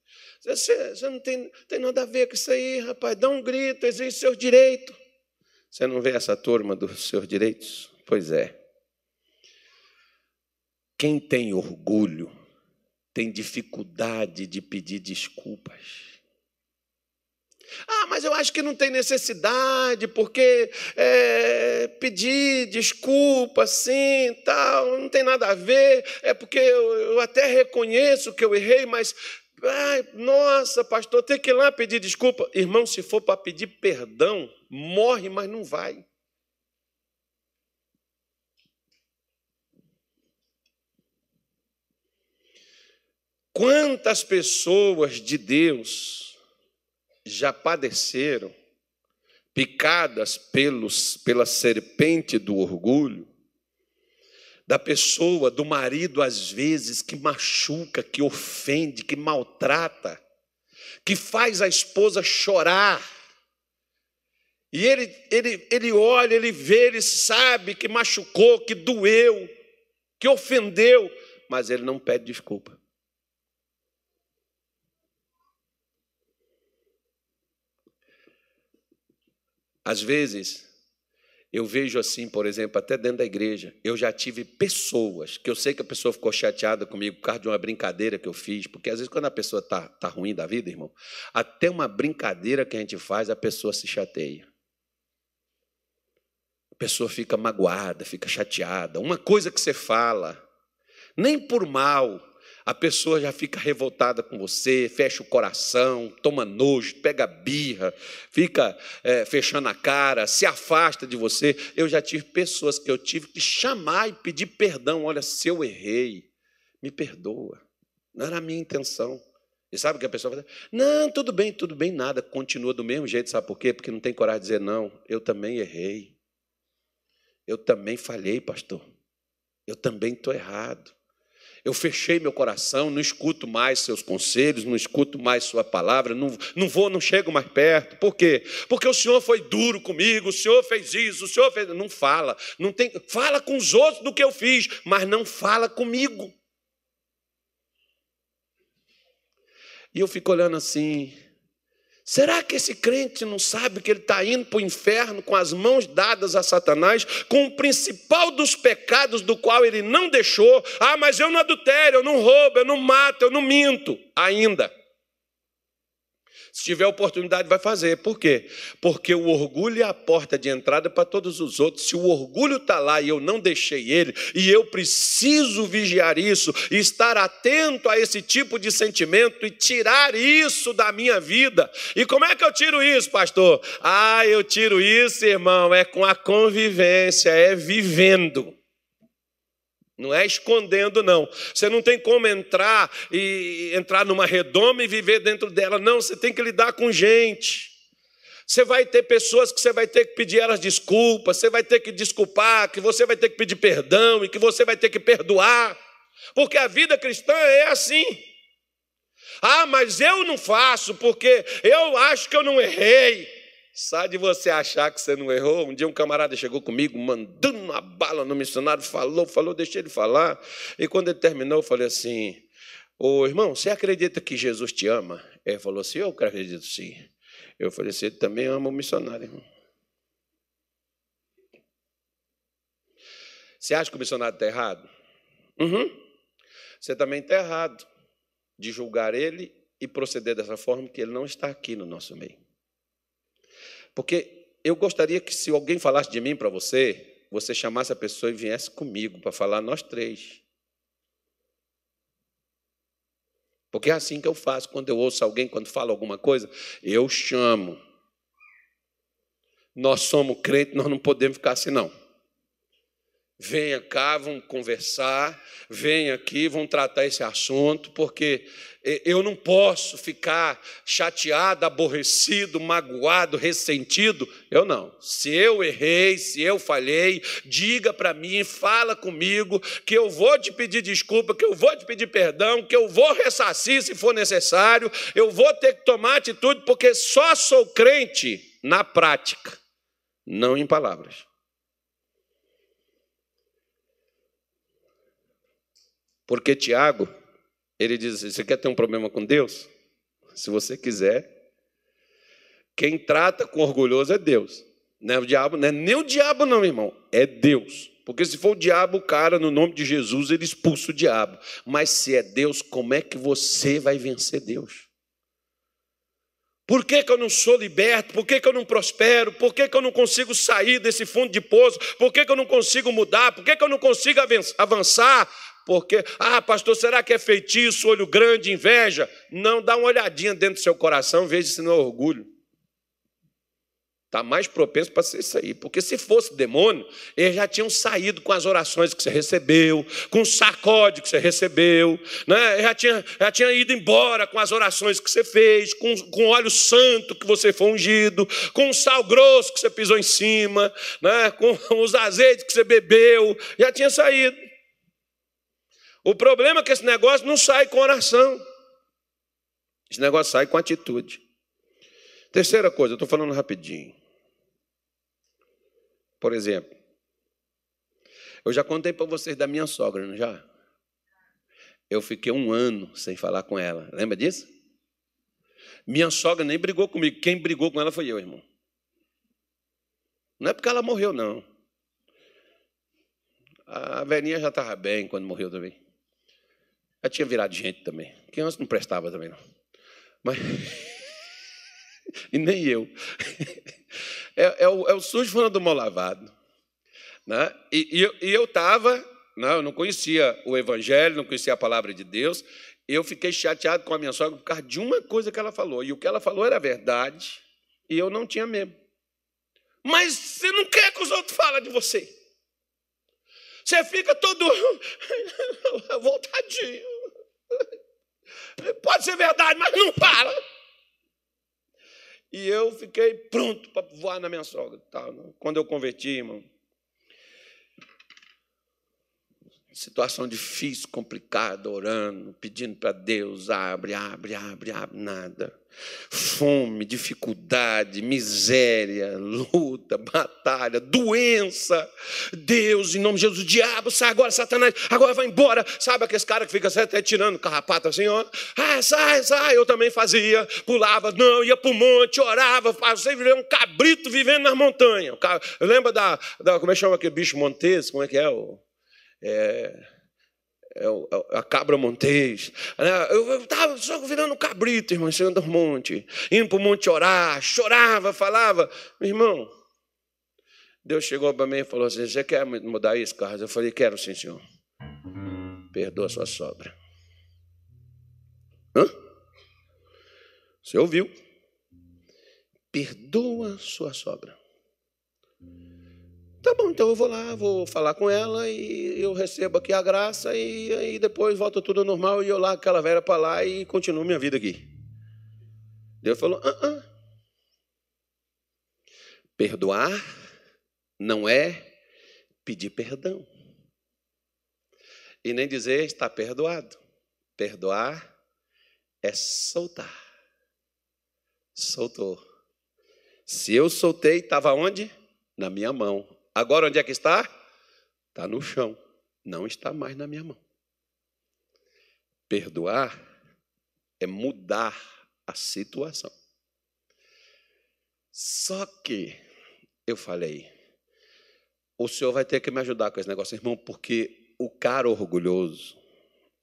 Você, você não tem, tem nada a ver com isso aí, rapaz. Dá um grito, exige seus direitos. Você não vê essa turma dos seus direitos? Pois é. Quem tem orgulho tem dificuldade de pedir desculpas. Ah, mas eu acho que não tem necessidade, porque é, pedir desculpa assim, tal, não tem nada a ver, é porque eu, eu até reconheço que eu errei, mas, ai, nossa, pastor, tem que ir lá pedir desculpa. Irmão, se for para pedir perdão, morre, mas não vai. Quantas pessoas de Deus já padeceram, picadas pelos, pela serpente do orgulho, da pessoa, do marido, às vezes, que machuca, que ofende, que maltrata, que faz a esposa chorar. E ele, ele, ele olha, ele vê, ele sabe que machucou, que doeu, que ofendeu, mas ele não pede desculpa. Às vezes, eu vejo assim, por exemplo, até dentro da igreja, eu já tive pessoas, que eu sei que a pessoa ficou chateada comigo por causa de uma brincadeira que eu fiz, porque às vezes quando a pessoa está tá ruim da vida, irmão, até uma brincadeira que a gente faz, a pessoa se chateia. A pessoa fica magoada, fica chateada. Uma coisa que você fala, nem por mal, a pessoa já fica revoltada com você, fecha o coração, toma nojo, pega birra, fica é, fechando a cara, se afasta de você. Eu já tive pessoas que eu tive que chamar e pedir perdão. Olha, se eu errei, me perdoa. Não era a minha intenção. E sabe o que a pessoa dizer? Não, tudo bem, tudo bem, nada. Continua do mesmo jeito, sabe por quê? Porque não tem coragem de dizer não. Eu também errei. Eu também falhei, pastor. Eu também estou errado. Eu fechei meu coração, não escuto mais seus conselhos, não escuto mais sua palavra, não, não vou, não chego mais perto. Por quê? Porque o Senhor foi duro comigo, o Senhor fez isso, o Senhor fez. Não fala, não tem. Fala com os outros do que eu fiz, mas não fala comigo. E eu fico olhando assim, Será que esse crente não sabe que ele está indo para o inferno com as mãos dadas a Satanás, com o principal dos pecados do qual ele não deixou? Ah, mas eu não adultério, eu não roubo, eu não mato, eu não minto. Ainda. Se tiver oportunidade, vai fazer. Por quê? Porque o orgulho é a porta de entrada para todos os outros. Se o orgulho está lá e eu não deixei ele, e eu preciso vigiar isso, estar atento a esse tipo de sentimento e tirar isso da minha vida. E como é que eu tiro isso, pastor? Ah, eu tiro isso, irmão, é com a convivência, é vivendo. Não é escondendo, não. Você não tem como entrar e entrar numa redoma e viver dentro dela. Não, você tem que lidar com gente. Você vai ter pessoas que você vai ter que pedir elas desculpas, você vai ter que desculpar, que você vai ter que pedir perdão e que você vai ter que perdoar. Porque a vida cristã é assim. Ah, mas eu não faço porque eu acho que eu não errei. Só de você achar que você não errou. Um dia um camarada chegou comigo, mandando uma bala no missionário, falou, falou, deixei ele falar. E quando ele terminou, eu falei assim: Ô irmão, você acredita que Jesus te ama? Ele falou assim: Eu acredito sim. Eu falei assim: Ele também ama o missionário, irmão. Você acha que o missionário está errado? Uhum. Você também está errado de julgar ele e proceder dessa forma, que ele não está aqui no nosso meio. Porque eu gostaria que, se alguém falasse de mim para você, você chamasse a pessoa e viesse comigo para falar nós três. Porque é assim que eu faço quando eu ouço alguém, quando fala alguma coisa, eu chamo. Nós somos crentes, nós não podemos ficar assim, não. Venha cá, vamos conversar, venha aqui, vamos tratar esse assunto, porque eu não posso ficar chateado, aborrecido, magoado, ressentido. Eu não. Se eu errei, se eu falhei, diga para mim, fala comigo, que eu vou te pedir desculpa, que eu vou te pedir perdão, que eu vou ressarcir se for necessário, eu vou ter que tomar atitude, porque só sou crente na prática, não em palavras. Porque Tiago, ele diz: você quer ter um problema com Deus? Se você quiser, quem trata com orgulhoso é Deus. Não é o diabo, não é nem o diabo, não, irmão, é Deus. Porque se for o diabo, o cara, no nome de Jesus, ele expulsa o diabo. Mas se é Deus, como é que você vai vencer Deus? Por que, que eu não sou liberto? Por que, que eu não prospero? Por que, que eu não consigo sair desse fundo de poço? Por que, eu não consigo mudar? Por que eu não consigo avançar? Porque, ah, pastor, será que é feitiço, olho grande, inveja? Não, dá uma olhadinha dentro do seu coração, veja se não é orgulho. Está mais propenso para ser isso aí. Porque se fosse demônio, eles já tinham saído com as orações que você recebeu, com o sacode que você recebeu, né? já, tinha, já tinha ido embora com as orações que você fez, com, com óleo santo que você foi ungido, com o sal grosso que você pisou em cima, né? com os azeites que você bebeu, já tinha saído. O problema é que esse negócio não sai com oração. Esse negócio sai com atitude. Terceira coisa, eu estou falando rapidinho. Por exemplo, eu já contei para vocês da minha sogra, não já? Eu fiquei um ano sem falar com ela. Lembra disso? Minha sogra nem brigou comigo. Quem brigou com ela foi eu, irmão. Não é porque ela morreu, não. A velhinha já estava bem quando morreu também. Já tinha virado gente também. Quem antes não prestava também, não. Mas. (laughs) e nem eu. É, é, o, é o sujo falando do mal lavado. Né? E, e eu estava, né? eu não conhecia o Evangelho, não conhecia a palavra de Deus. Eu fiquei chateado com a minha sogra por causa de uma coisa que ela falou. E o que ela falou era verdade. E eu não tinha mesmo. Mas você não quer que os outros falem de você. Você fica todo (laughs) voltadinho. Pode ser verdade, mas não fala. E eu fiquei pronto para voar na minha sogra. Quando eu converti, irmão, situação difícil, complicada, orando, pedindo para Deus, abre, abre, abre, abre, nada. Fome, dificuldade, miséria, luta, batalha, doença. Deus, em nome de Jesus, o diabo, sai agora, Satanás, agora vai embora. Sabe aquele cara que fica até tirando carrapato assim, ó? Ah, sai, sai. Eu também fazia, pulava, não, ia para o monte, orava, fazia viver um cabrito vivendo nas montanhas. Lembra da, da, como é que chama aquele bicho montês? Como é que é? O, é, é, é a cabra montês. Né? Eu estava só virando cabrito, irmão, ensinando o monte, indo para o monte orar, chorava, falava. Meu irmão, Deus chegou para mim e falou assim: Você quer mudar isso, Carlos? Eu falei: Quero sim, senhor. Perdoa sua sogra. Hã? Você ouviu? Perdoa sua sogra. Tá bom, então eu vou lá, vou falar com ela e eu recebo aqui a graça e aí depois volta tudo normal e eu lá aquela velha para lá e continuo minha vida aqui. Deus falou: ah, ah. perdoar não é pedir perdão e nem dizer está perdoado. Perdoar é soltar. Soltou. Se eu soltei, estava onde? Na minha mão. Agora onde é que está? Está no chão. Não está mais na minha mão. Perdoar é mudar a situação. Só que eu falei, o senhor vai ter que me ajudar com esse negócio, irmão, porque o cara orgulhoso,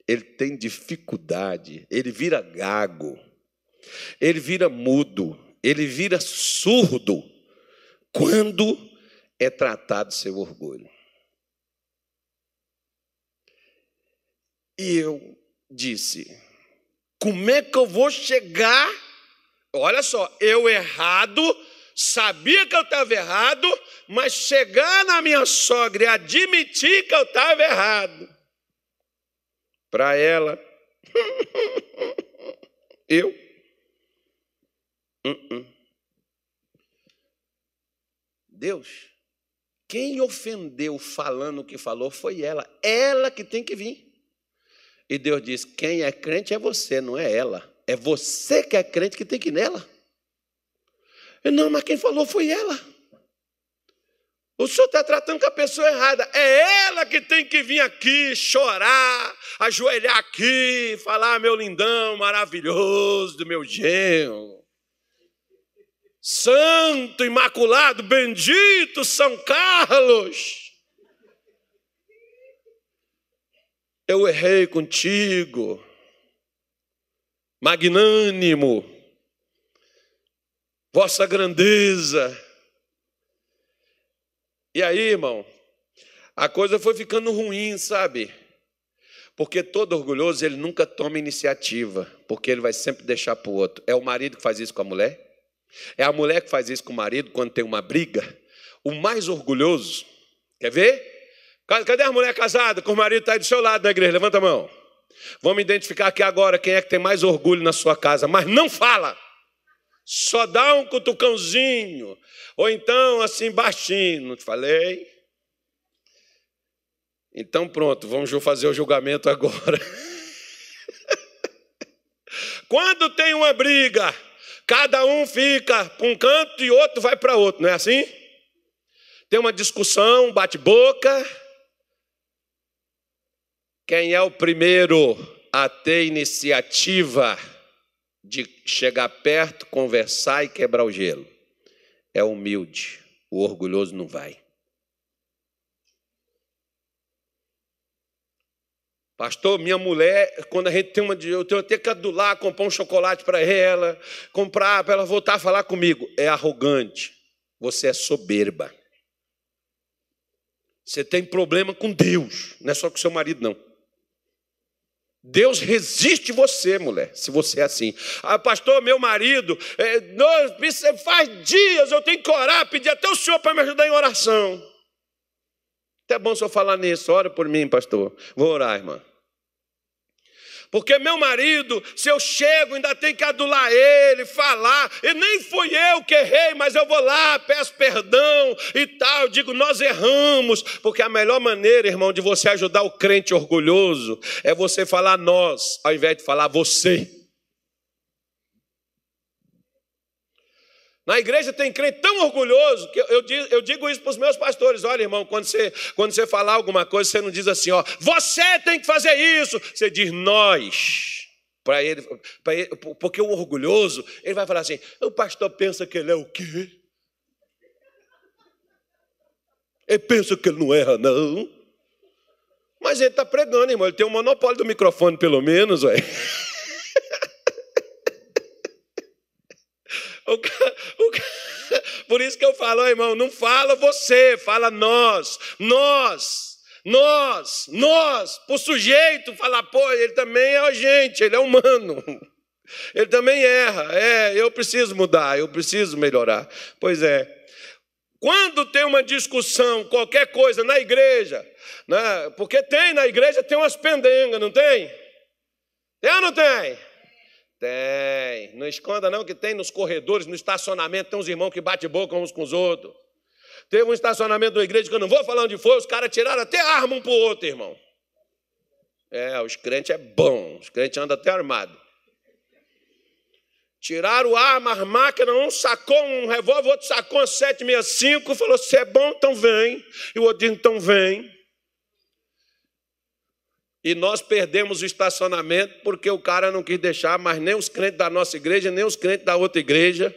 ele tem dificuldade, ele vira gago, ele vira mudo, ele vira surdo quando é tratado seu orgulho. E eu disse: como é que eu vou chegar? Olha só, eu errado, sabia que eu estava errado, mas chegar na minha sogra e admitir que eu estava errado. Para ela, (laughs) eu. Uh -uh. Deus quem ofendeu falando o que falou foi ela. Ela que tem que vir. E Deus diz: quem é crente é você, não é ela. É você que é crente que tem que ir nela. Eu, não, mas quem falou foi ela. O senhor está tratando com a pessoa errada. É ela que tem que vir aqui chorar, ajoelhar aqui, falar, meu lindão maravilhoso do meu genro. Santo, Imaculado, bendito São Carlos. Eu errei contigo, magnânimo, vossa grandeza. E aí, irmão, a coisa foi ficando ruim, sabe? Porque todo orgulhoso, ele nunca toma iniciativa, porque ele vai sempre deixar para o outro. É o marido que faz isso com a mulher? É a mulher que faz isso com o marido quando tem uma briga. O mais orgulhoso, quer ver? Cadê a mulher casada com o marido está aí do seu lado na igreja? Levanta a mão. Vamos identificar aqui agora quem é que tem mais orgulho na sua casa, mas não fala. Só dá um cutucãozinho. Ou então assim baixinho. Não te falei? Então pronto, vamos fazer o julgamento agora. (laughs) Quando tem uma briga, Cada um fica para um canto e outro vai para outro, não é assim? Tem uma discussão, bate-boca. Quem é o primeiro a ter iniciativa de chegar perto, conversar e quebrar o gelo? É humilde. O orgulhoso não vai. Pastor, minha mulher, quando a gente tem uma. Eu tenho até que adular, comprar um chocolate para ela, comprar para ela voltar a falar comigo. É arrogante. Você é soberba. Você tem problema com Deus, não é só com seu marido, não. Deus resiste você, mulher, se você é assim. Ah, pastor, meu marido, é, não, faz dias eu tenho que orar, pedir até o senhor para me ajudar em oração. Até bom o senhor falar nisso, ora por mim, pastor. Vou orar, irmã. Porque meu marido, se eu chego, ainda tem que adular ele, falar, e nem fui eu que errei, mas eu vou lá, peço perdão e tal. Eu digo, nós erramos, porque a melhor maneira, irmão, de você ajudar o crente orgulhoso é você falar nós, ao invés de falar você. Na igreja tem crente tão orgulhoso que eu digo, eu digo isso para os meus pastores: olha, irmão, quando você, quando você falar alguma coisa, você não diz assim, ó, você tem que fazer isso. Você diz nós. Para ele, ele, porque o orgulhoso, ele vai falar assim: o pastor pensa que ele é o quê? Ele pensa que ele não erra, não. Mas ele está pregando, irmão. Ele tem um monopólio do microfone, pelo menos, ué. O o (laughs) por isso que eu falo, irmão, não fala você, fala nós, nós, nós, nós. O sujeito falar, pô, ele também é gente, ele é humano. (laughs) Ele também erra. É, eu preciso mudar, eu preciso melhorar. Pois é. Quando tem uma discussão, qualquer coisa na igreja, né, porque tem na igreja, tem umas pendengas, não tem? Tem ou não tem? Tem. Não esconda não que tem nos corredores, no estacionamento, tem uns irmãos que bate boca uns com os outros. Teve um estacionamento da igreja que eu não vou falar onde foi, os caras tiraram até arma um para o outro, irmão. É, os crentes é bom, os crentes andam até armado. Tiraram arma, as máquinas, um sacou um revólver, outro sacou uma 765, falou: se é bom, então vem. E o outro disse: então vem. E nós perdemos o estacionamento porque o cara não quis deixar, mas nem os crentes da nossa igreja, nem os crentes da outra igreja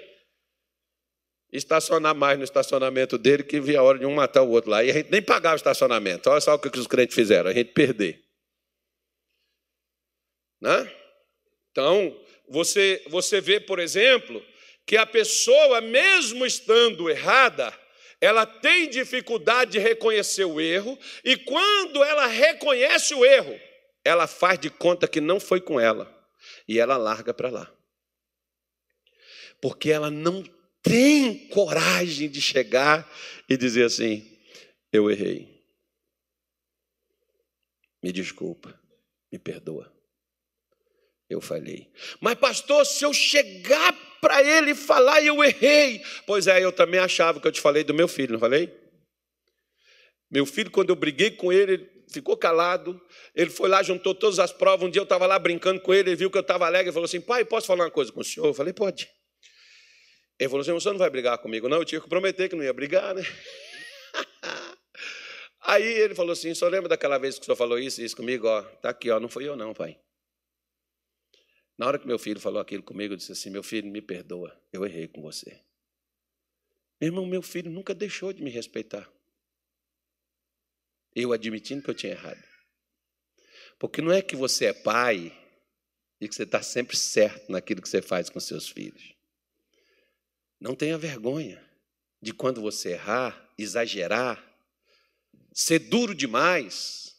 estacionar mais no estacionamento dele, que via a hora de um matar o outro lá. E a gente nem pagava o estacionamento. Olha só o que os crentes fizeram, a gente perder. Né? Então, você, você vê, por exemplo, que a pessoa, mesmo estando errada, ela tem dificuldade de reconhecer o erro, e quando ela reconhece o erro, ela faz de conta que não foi com ela, e ela larga para lá. Porque ela não tem coragem de chegar e dizer assim: eu errei. Me desculpa, me perdoa. Eu falhei. Mas, pastor, se eu chegar para ele falar e eu errei. Pois é, eu também achava que eu te falei do meu filho, não falei? Meu filho, quando eu briguei com ele, ele ficou calado. Ele foi lá, juntou todas as provas. Um dia eu estava lá brincando com ele, ele viu que eu estava alegre e falou assim: Pai, posso falar uma coisa com o senhor? Eu falei: Pode. Ele falou assim: Você não vai brigar comigo, não? Eu tinha que prometer que não ia brigar, né? (laughs) Aí ele falou assim: Só lembra daquela vez que o senhor falou isso e isso comigo? Ó, tá aqui, ó, não fui eu, não, pai. Na hora que meu filho falou aquilo comigo, eu disse assim: Meu filho, me perdoa, eu errei com você. Meu irmão, meu filho nunca deixou de me respeitar. Eu admitindo que eu tinha errado. Porque não é que você é pai e que você está sempre certo naquilo que você faz com seus filhos. Não tenha vergonha de quando você errar, exagerar, ser duro demais,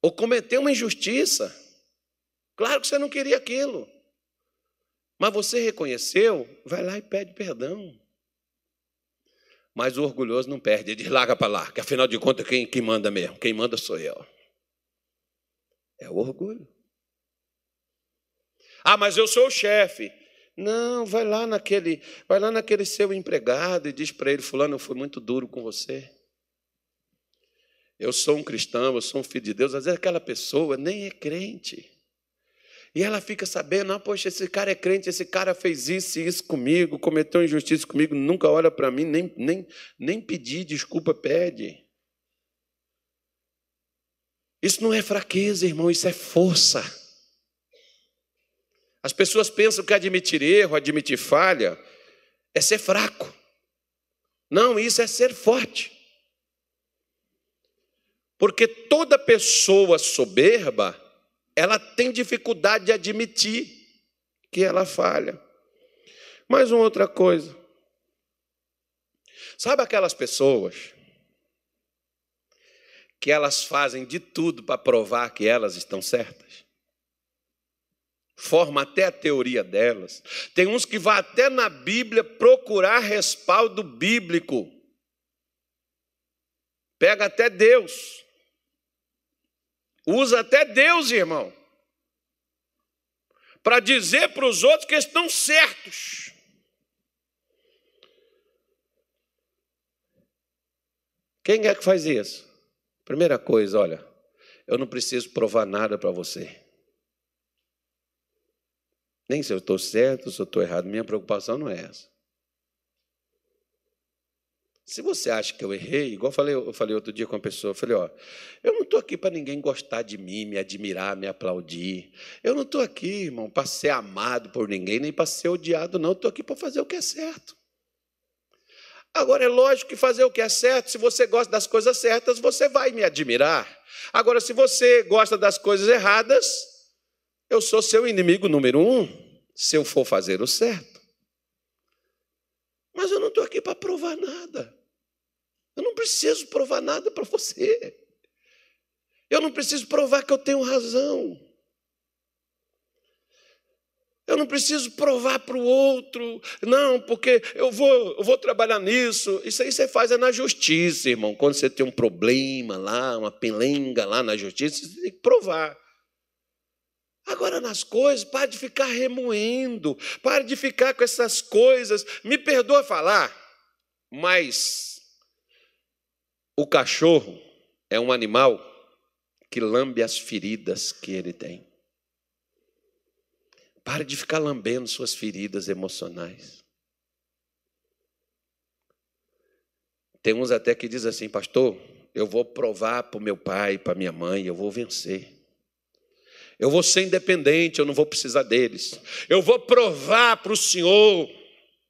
ou cometer uma injustiça. Claro que você não queria aquilo. Mas você reconheceu, vai lá e pede perdão. Mas o orgulhoso não perde, ele diz, larga para lá, que afinal de contas quem, quem manda mesmo? Quem manda sou eu. É o orgulho. Ah, mas eu sou o chefe. Não, vai lá naquele, vai lá naquele seu empregado e diz para ele, fulano, eu fui muito duro com você. Eu sou um cristão, eu sou um filho de Deus. Às vezes aquela pessoa nem é crente. E ela fica sabendo, ah, poxa, esse cara é crente, esse cara fez isso e isso comigo, cometeu injustiça comigo, nunca olha para mim, nem, nem, nem pedir desculpa pede. Isso não é fraqueza, irmão, isso é força. As pessoas pensam que admitir erro, admitir falha, é ser fraco. Não, isso é ser forte. Porque toda pessoa soberba, ela tem dificuldade de admitir que ela falha. Mais uma outra coisa. Sabe aquelas pessoas que elas fazem de tudo para provar que elas estão certas? Forma até a teoria delas. Tem uns que vão até na Bíblia procurar respaldo bíblico. Pega até Deus. Usa até Deus, irmão, para dizer para os outros que estão certos. Quem é que faz isso? Primeira coisa, olha, eu não preciso provar nada para você. Nem se eu estou certo, se eu estou errado, minha preocupação não é essa. Se você acha que eu errei, igual eu falei, eu falei outro dia com uma pessoa, eu falei, ó, eu não estou aqui para ninguém gostar de mim, me admirar, me aplaudir. Eu não estou aqui, irmão, para ser amado por ninguém, nem para ser odiado, não. Estou aqui para fazer o que é certo. Agora é lógico que fazer o que é certo, se você gosta das coisas certas, você vai me admirar. Agora, se você gosta das coisas erradas, eu sou seu inimigo número um, se eu for fazer o certo. Mas eu não estou aqui para provar nada. Eu não preciso provar nada para você. Eu não preciso provar que eu tenho razão. Eu não preciso provar para o outro, não, porque eu vou, eu vou trabalhar nisso. Isso aí você faz é na justiça, irmão. Quando você tem um problema lá, uma pelenga lá na justiça, você tem que provar. Agora, nas coisas, pare de ficar remoendo, pare de ficar com essas coisas. Me perdoa falar, mas o cachorro é um animal que lambe as feridas que ele tem. Pare de ficar lambendo suas feridas emocionais. Tem uns até que diz assim, pastor, eu vou provar para o meu pai, para minha mãe, eu vou vencer. Eu vou ser independente, eu não vou precisar deles. Eu vou provar para o Senhor.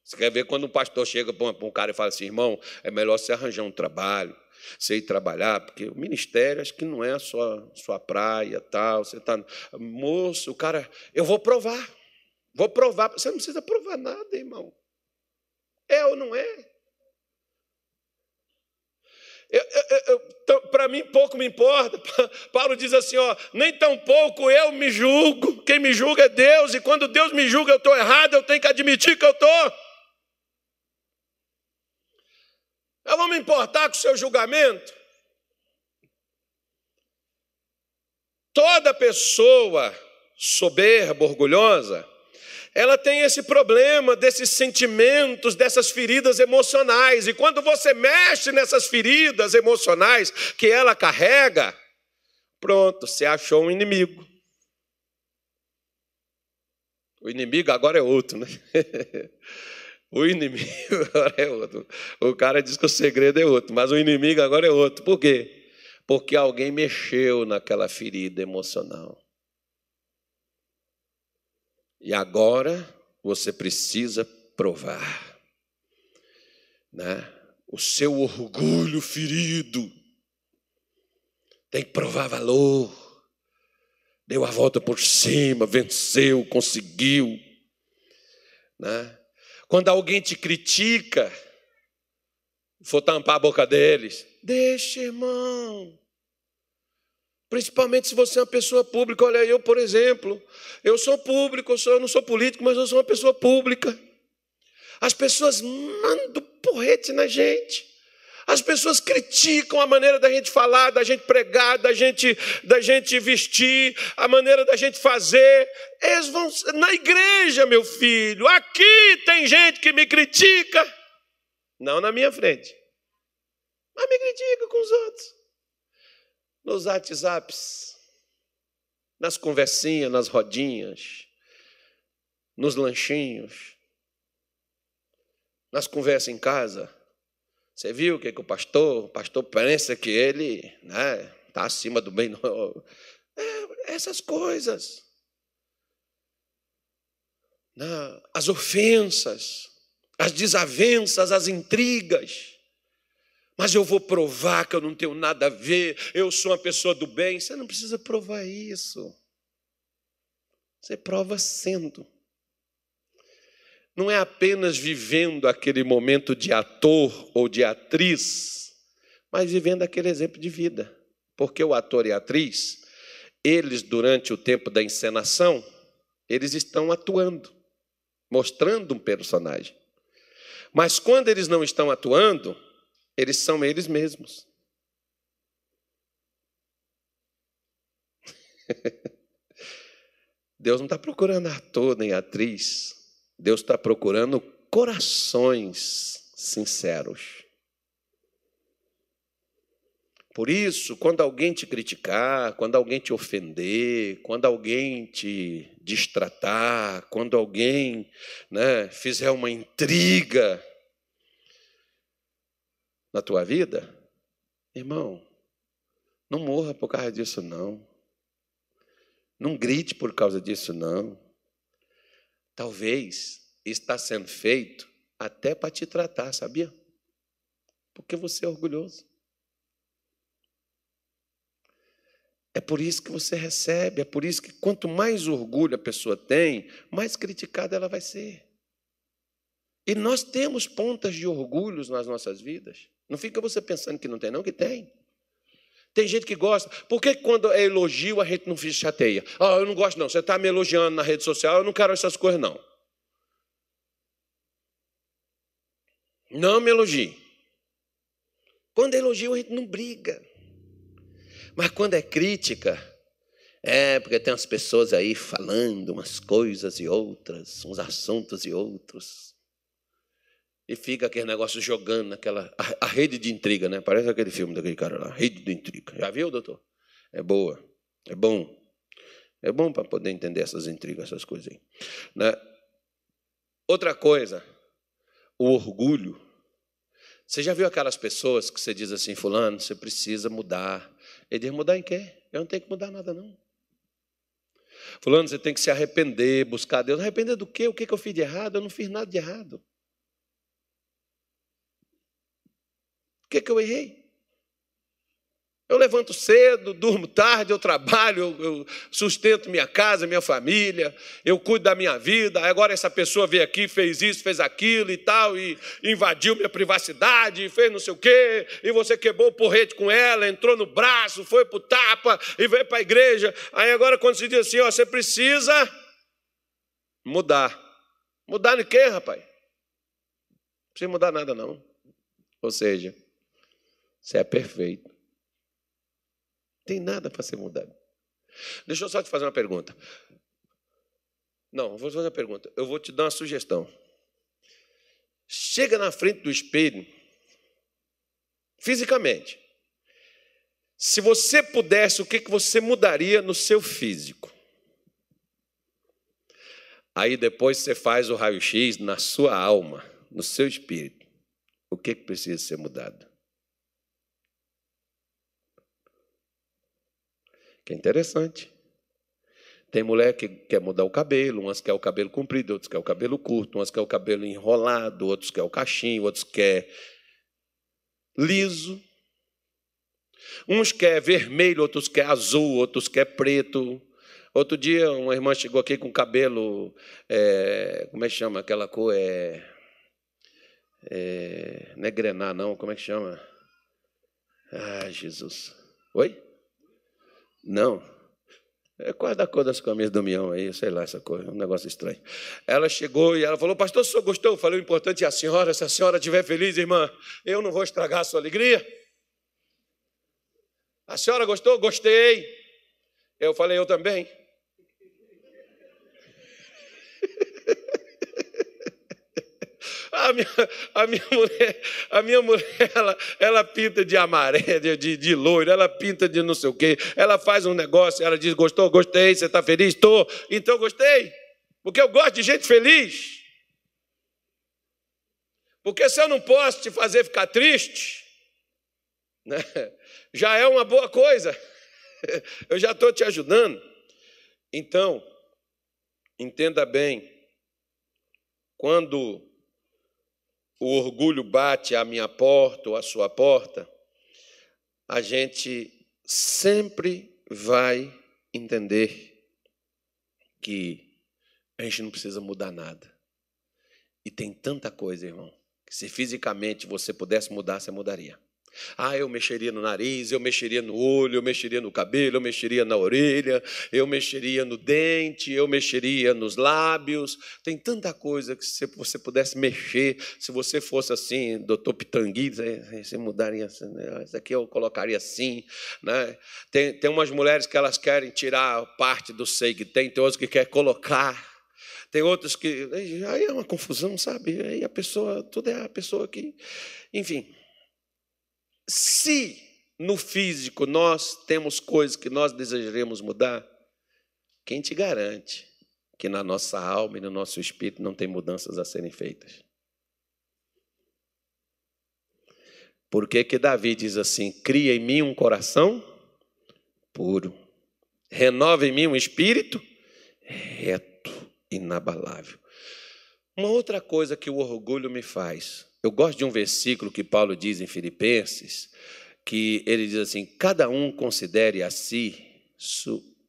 Você quer ver quando um pastor chega para um cara e fala assim, irmão, é melhor você arranjar um trabalho, ir trabalhar, porque o ministério acho que não é a sua, sua praia, tal. Você está. Moço, o cara, eu vou provar. Vou provar. Você não precisa provar nada, irmão. É ou não é? Para mim, pouco me importa. (laughs) Paulo diz assim: ó, nem tão pouco eu me julgo. Quem me julga é Deus, e quando Deus me julga, eu estou errado, eu tenho que admitir que eu estou. Eu vou me importar com o seu julgamento? Toda pessoa soberba, orgulhosa, ela tem esse problema desses sentimentos, dessas feridas emocionais. E quando você mexe nessas feridas emocionais que ela carrega, pronto, você achou um inimigo. O inimigo agora é outro, né? (laughs) O inimigo (laughs) agora é outro. O cara diz que o segredo é outro, mas o inimigo agora é outro. Por quê? Porque alguém mexeu naquela ferida emocional. E agora você precisa provar. Né? O seu orgulho ferido tem que provar valor. Deu a volta por cima, venceu, conseguiu. Né? Quando alguém te critica, for tampar a boca deles, deixa, irmão. Principalmente se você é uma pessoa pública. Olha, eu, por exemplo, eu sou público, eu, sou, eu não sou político, mas eu sou uma pessoa pública. As pessoas mandam porrete na gente. As pessoas criticam a maneira da gente falar, da gente pregar, da gente, da gente vestir, a maneira da gente fazer. Eles vão na igreja, meu filho. Aqui tem gente que me critica, não na minha frente, mas me critica com os outros. Nos WhatsApps, nas conversinhas, nas rodinhas, nos lanchinhos, nas conversas em casa. Você viu o que, que o pastor, o pastor pensa que ele está né, tá acima do bem. (laughs) É, essas coisas. Né, as ofensas, as desavenças, as intrigas. Mas eu vou provar que eu não tenho nada a ver, eu sou uma pessoa do bem. Você não precisa provar isso. Você prova sendo não é apenas vivendo aquele momento de ator ou de atriz, mas vivendo aquele exemplo de vida. Porque o ator e a atriz, eles, durante o tempo da encenação, eles estão atuando, mostrando um personagem. Mas quando eles não estão atuando, eles são eles mesmos. (laughs) Deus não está procurando ator nem atriz. Deus está procurando corações sinceros. Por isso, quando alguém te criticar, quando alguém te ofender, quando alguém te distratar, quando alguém né, fizer uma intriga na tua vida, irmão, não morra por causa disso, não. Não grite por causa disso, não. Talvez está sendo feito até para te tratar, sabia? Porque você é orgulhoso. É por isso que você recebe, é por isso que quanto mais orgulho a pessoa tem, mais criticada ela vai ser. E nós temos pontas de orgulhos nas nossas vidas. Não fica você pensando que não tem, não, que tem. Tem gente que gosta. Por que quando é elogio a gente não se chateia? Ah, eu não gosto, não. Você está me elogiando na rede social, eu não quero essas coisas, não. Não me elogie. Quando é elogio, a gente não briga. Mas quando é crítica, é porque tem umas pessoas aí falando umas coisas e outras, uns assuntos e outros. E fica aquele negócio jogando naquela. A, a, rede de intriga, né? Parece aquele filme daquele cara lá, Rede de Intriga. Já viu, doutor? É boa. É bom. É bom para poder entender essas intrigas, essas coisas aí. Né? Outra coisa, o orgulho. Você já viu aquelas pessoas que você diz assim, fulano, você precisa mudar. Ele diz, mudar em quê? Eu não tenho que mudar nada, não. Fulano, você tem que se arrepender, buscar Deus. Arrepender do quê? O que eu fiz de errado? Eu não fiz nada de errado. Que, que eu errei? Eu levanto cedo, durmo tarde, eu trabalho, eu sustento minha casa, minha família, eu cuido da minha vida. Agora essa pessoa veio aqui, fez isso, fez aquilo e tal, e invadiu minha privacidade, fez não sei o quê, e você quebrou o porrete com ela, entrou no braço, foi para o tapa e veio para a igreja. Aí agora quando se diz assim, ó, você precisa mudar. Mudar em quê, rapaz? Não precisa mudar nada, não. Ou seja, você é perfeito. Não tem nada para ser mudado. Deixa eu só te fazer uma pergunta. Não, vou te fazer uma pergunta. Eu vou te dar uma sugestão. Chega na frente do espelho, fisicamente. Se você pudesse, o que você mudaria no seu físico? Aí depois você faz o raio-x na sua alma, no seu espírito. O que precisa ser mudado? Que é interessante. Tem mulher que quer mudar o cabelo, umas quer o cabelo comprido, outros quer o cabelo curto, umas quer o cabelo enrolado, outros quer o cachinho, outros quer liso. Uns quer vermelho, outros quer azul, outros quer preto. Outro dia, uma irmã chegou aqui com cabelo, é, como é que chama aquela cor? É, é, não é grená, não, como é que chama? Ah, Jesus. Oi? Não. É quase da cor das camisas do Mião aí, sei lá, essa coisa, um negócio estranho. Ela chegou e ela falou, pastor, o senhor gostou? Eu falei, o importante é a senhora, se a senhora estiver feliz, irmã, eu não vou estragar a sua alegria. A senhora gostou? Gostei. Eu falei, eu também. A minha, a minha mulher, a minha mulher ela, ela pinta de amarelo, de, de loiro, ela pinta de não sei o quê, ela faz um negócio, ela diz: Gostou? Gostei, você está feliz? Estou. Então gostei. Porque eu gosto de gente feliz. Porque se eu não posso te fazer ficar triste, né, já é uma boa coisa. (laughs) Eu já estou te ajudando. Então, entenda bem, quando o orgulho bate à minha porta ou à sua porta, a gente sempre vai entender que a gente não precisa mudar nada. E tem tanta coisa, irmão, que se fisicamente você pudesse mudar, você mudaria. Ah, eu mexeria no nariz, eu mexeria no olho, eu mexeria no cabelo, eu mexeria na orelha, eu mexeria no dente, eu mexeria nos lábios. Tem tanta coisa que se você pudesse mexer, se você fosse assim, doutor Pitangui, você mudaria isso aqui eu colocaria assim. Né? Tem, tem umas mulheres que elas querem tirar parte do seio que tem, tem outras que querem colocar. Tem outros que. Aí é uma confusão, sabe? Aí a pessoa, tudo é a pessoa que. Enfim. Se no físico nós temos coisas que nós desejaremos mudar, quem te garante que na nossa alma e no nosso espírito não tem mudanças a serem feitas? Por que, que Davi diz assim: cria em mim um coração puro, renova em mim um espírito reto, inabalável. Uma outra coisa que o orgulho me faz, Eu gosto de um versículo que Paulo diz em Filipenses, que ele diz assim: cada um considere a si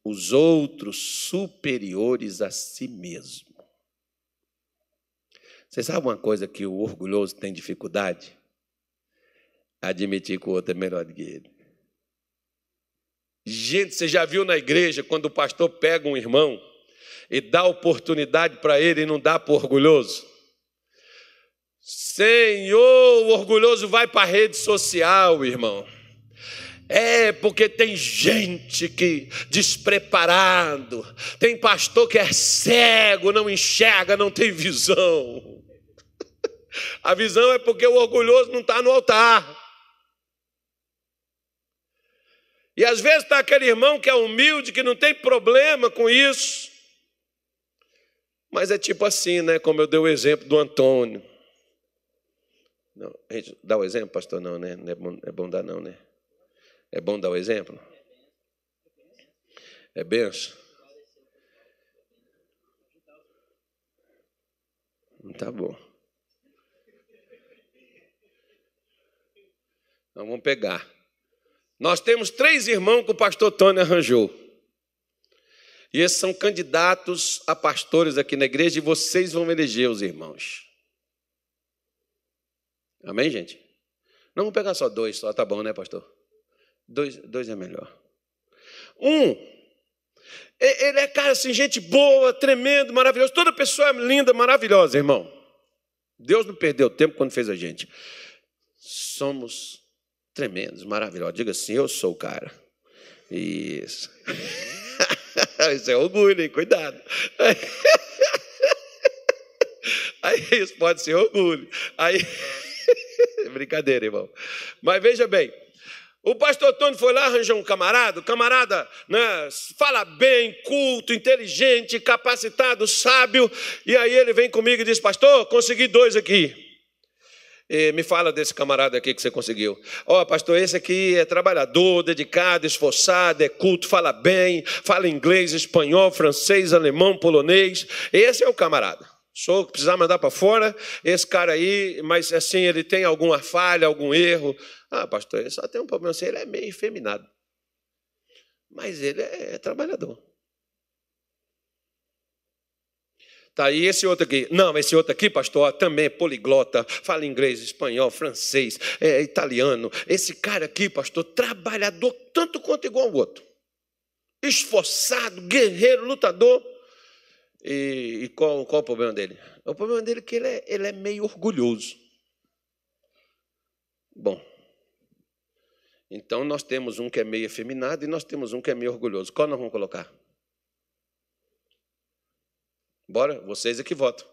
os outros superiores a si mesmo. Você sabe uma coisa que o orgulhoso tem dificuldade? Admitir que o outro é melhor do que ele. Gente, você já viu na igreja quando o pastor pega um irmão e dá oportunidade para ele e não dá para orgulhoso? Senhor, o orgulhoso vai para a rede social, irmão. É porque tem gente que despreparado, tem pastor que é cego, não enxerga, não tem visão. A visão é porque o orgulhoso não está no altar. E às vezes está aquele irmão que é humilde, que não tem problema com isso. Mas é tipo assim, né? Como eu dei o exemplo do Antônio. Não, a gente dá o exemplo, pastor? Não, né? Não é bom, é bom dar, não, né? É bom dar o exemplo? É benção? Tá bom. Então vamos pegar. Nós temos três irmãos que o pastor Tony arranjou. E esses são candidatos a pastores aqui na igreja e vocês vão eleger os irmãos. Amém, gente? Não vamos pegar só dois, só tá bom, né, pastor? Dois, dois é melhor. Um, ele é cara assim, gente boa, tremendo, maravilhoso. Toda pessoa é linda, maravilhosa, irmão. Deus não perdeu tempo quando fez a gente. Somos tremendos, maravilhosos. Diga assim: eu sou o cara. Isso. (laughs) Isso é orgulho, hein? Cuidado. (laughs) Aí isso pode ser orgulho. Aí. (laughs) Brincadeira, irmão. Mas veja bem. O pastor Tony foi lá arranjar um camarada, o camarada né, fala bem, culto, inteligente, capacitado, sábio, e aí ele vem comigo e diz: Pastor, consegui dois aqui. E me fala desse camarada aqui que você conseguiu. Ó, oh, pastor, esse aqui é trabalhador, dedicado, esforçado, é culto, fala bem, fala inglês, espanhol, francês, alemão, polonês. Esse é o camarada. Sou precisar mandar para fora, esse cara aí, mas assim, ele tem alguma falha, algum erro. Ah, pastor, ele só tem um problema assim, ele é meio efeminado. Mas ele é, é trabalhador. Tá, e esse outro aqui? Não, esse outro aqui, pastor, também é poliglota, fala inglês, espanhol, francês, é, italiano. Esse cara aqui, pastor, trabalhador tanto quanto igual ao outro. Esforçado, guerreiro, lutador. E, e qual, qual o problema dele? O problema dele é que ele é, ele é meio orgulhoso. Bom, então nós temos um que é meio efeminado e nós temos um que é meio orgulhoso. Qual nós vamos colocar? Bora, vocês é que votam.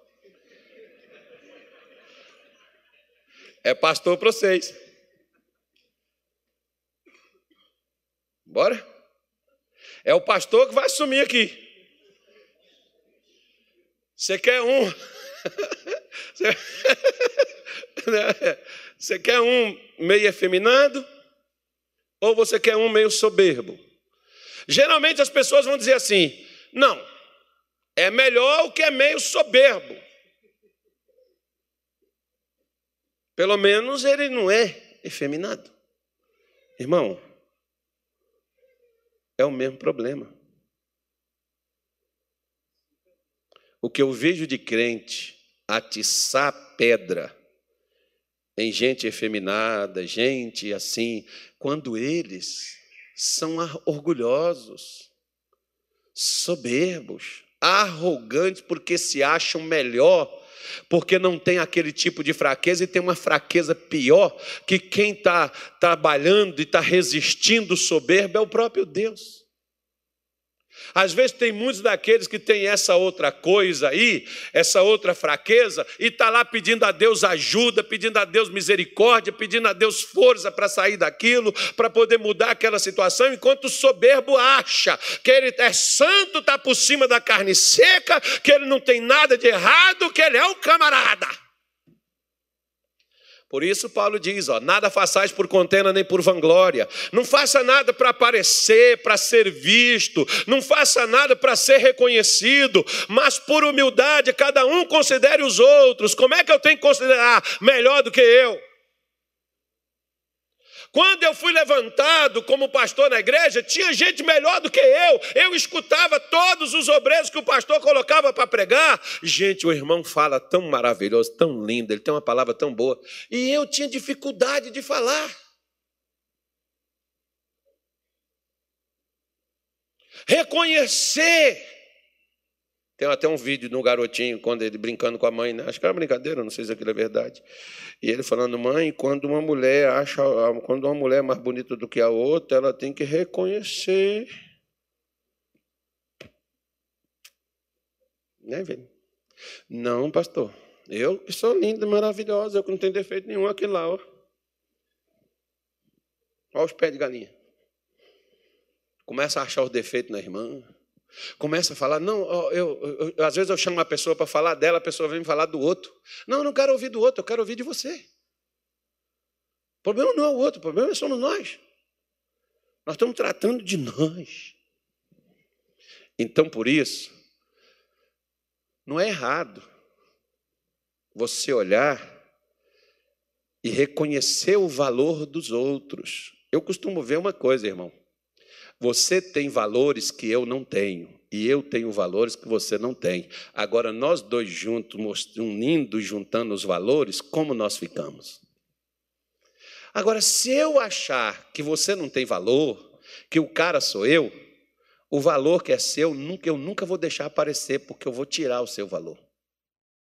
É pastor para vocês. Bora? É o pastor que vai assumir aqui. Você quer um. (laughs) (laughs) Você quer um meio efeminado? Ou você quer um meio soberbo? Geralmente as pessoas vão dizer assim: não, é melhor o que é meio soberbo. Pelo menos ele não é efeminado. Irmão, é o mesmo problema. O que eu vejo de crente atiçar pedra em gente efeminada, gente assim, quando eles são orgulhosos, soberbos, arrogantes porque se acham melhor, porque não tem aquele tipo de fraqueza e tem uma fraqueza pior, que quem está trabalhando e está resistindo soberbo é o próprio Deus. Às vezes tem muitos daqueles que têm essa outra coisa aí, essa outra fraqueza, e está lá pedindo a Deus ajuda, pedindo a Deus misericórdia, pedindo a Deus força para sair daquilo, para poder mudar aquela situação, enquanto o soberbo acha que ele é santo, está por cima da carne seca, que ele não tem nada de errado, que ele é um camarada. Por isso Paulo diz, ó, nada façais por contenda nem por vanglória. Não faça nada para aparecer, para ser visto, não faça nada para ser reconhecido, mas por humildade cada um considere os outros. Como é que eu tenho que considerar melhor do que eu? Quando eu fui levantado como pastor na igreja, tinha gente melhor do que eu. Eu escutava todos os obreiros que o pastor colocava para pregar. Gente, o irmão fala tão maravilhoso, tão lindo, ele tem uma palavra tão boa. E eu tinha dificuldade de falar. Reconhecer tem até um vídeo de um garotinho, quando ele brincando com a mãe, né? acho que era brincadeira, não sei se aquilo é verdade. E ele falando, mãe, quando uma mulher acha, quando uma mulher é mais bonita do que a outra, ela tem que reconhecer. Né, velho? Não, pastor. Eu que sou linda, maravilhosa, eu que não tenho defeito nenhum aqui lá, ó. Olha os pés de galinha. Começa a achar os defeitos na irmã. Começa a falar, não, eu, eu, eu às vezes eu chamo uma pessoa para falar dela, a pessoa vem me falar do outro. Não, eu não quero ouvir do outro, eu quero ouvir de você. O problema não é o outro, o problema somos nós. Nós estamos tratando de nós. Então, por isso, não é errado você olhar e reconhecer o valor dos outros. Eu costumo ver uma coisa, irmão. Você tem valores que eu não tenho, e eu tenho valores que você não tem. Agora, nós dois juntos, unindo juntando os valores, como nós ficamos? Agora, se eu achar que você não tem valor, que o cara sou eu, o valor que é seu, eu nunca vou deixar aparecer, porque eu vou tirar o seu valor.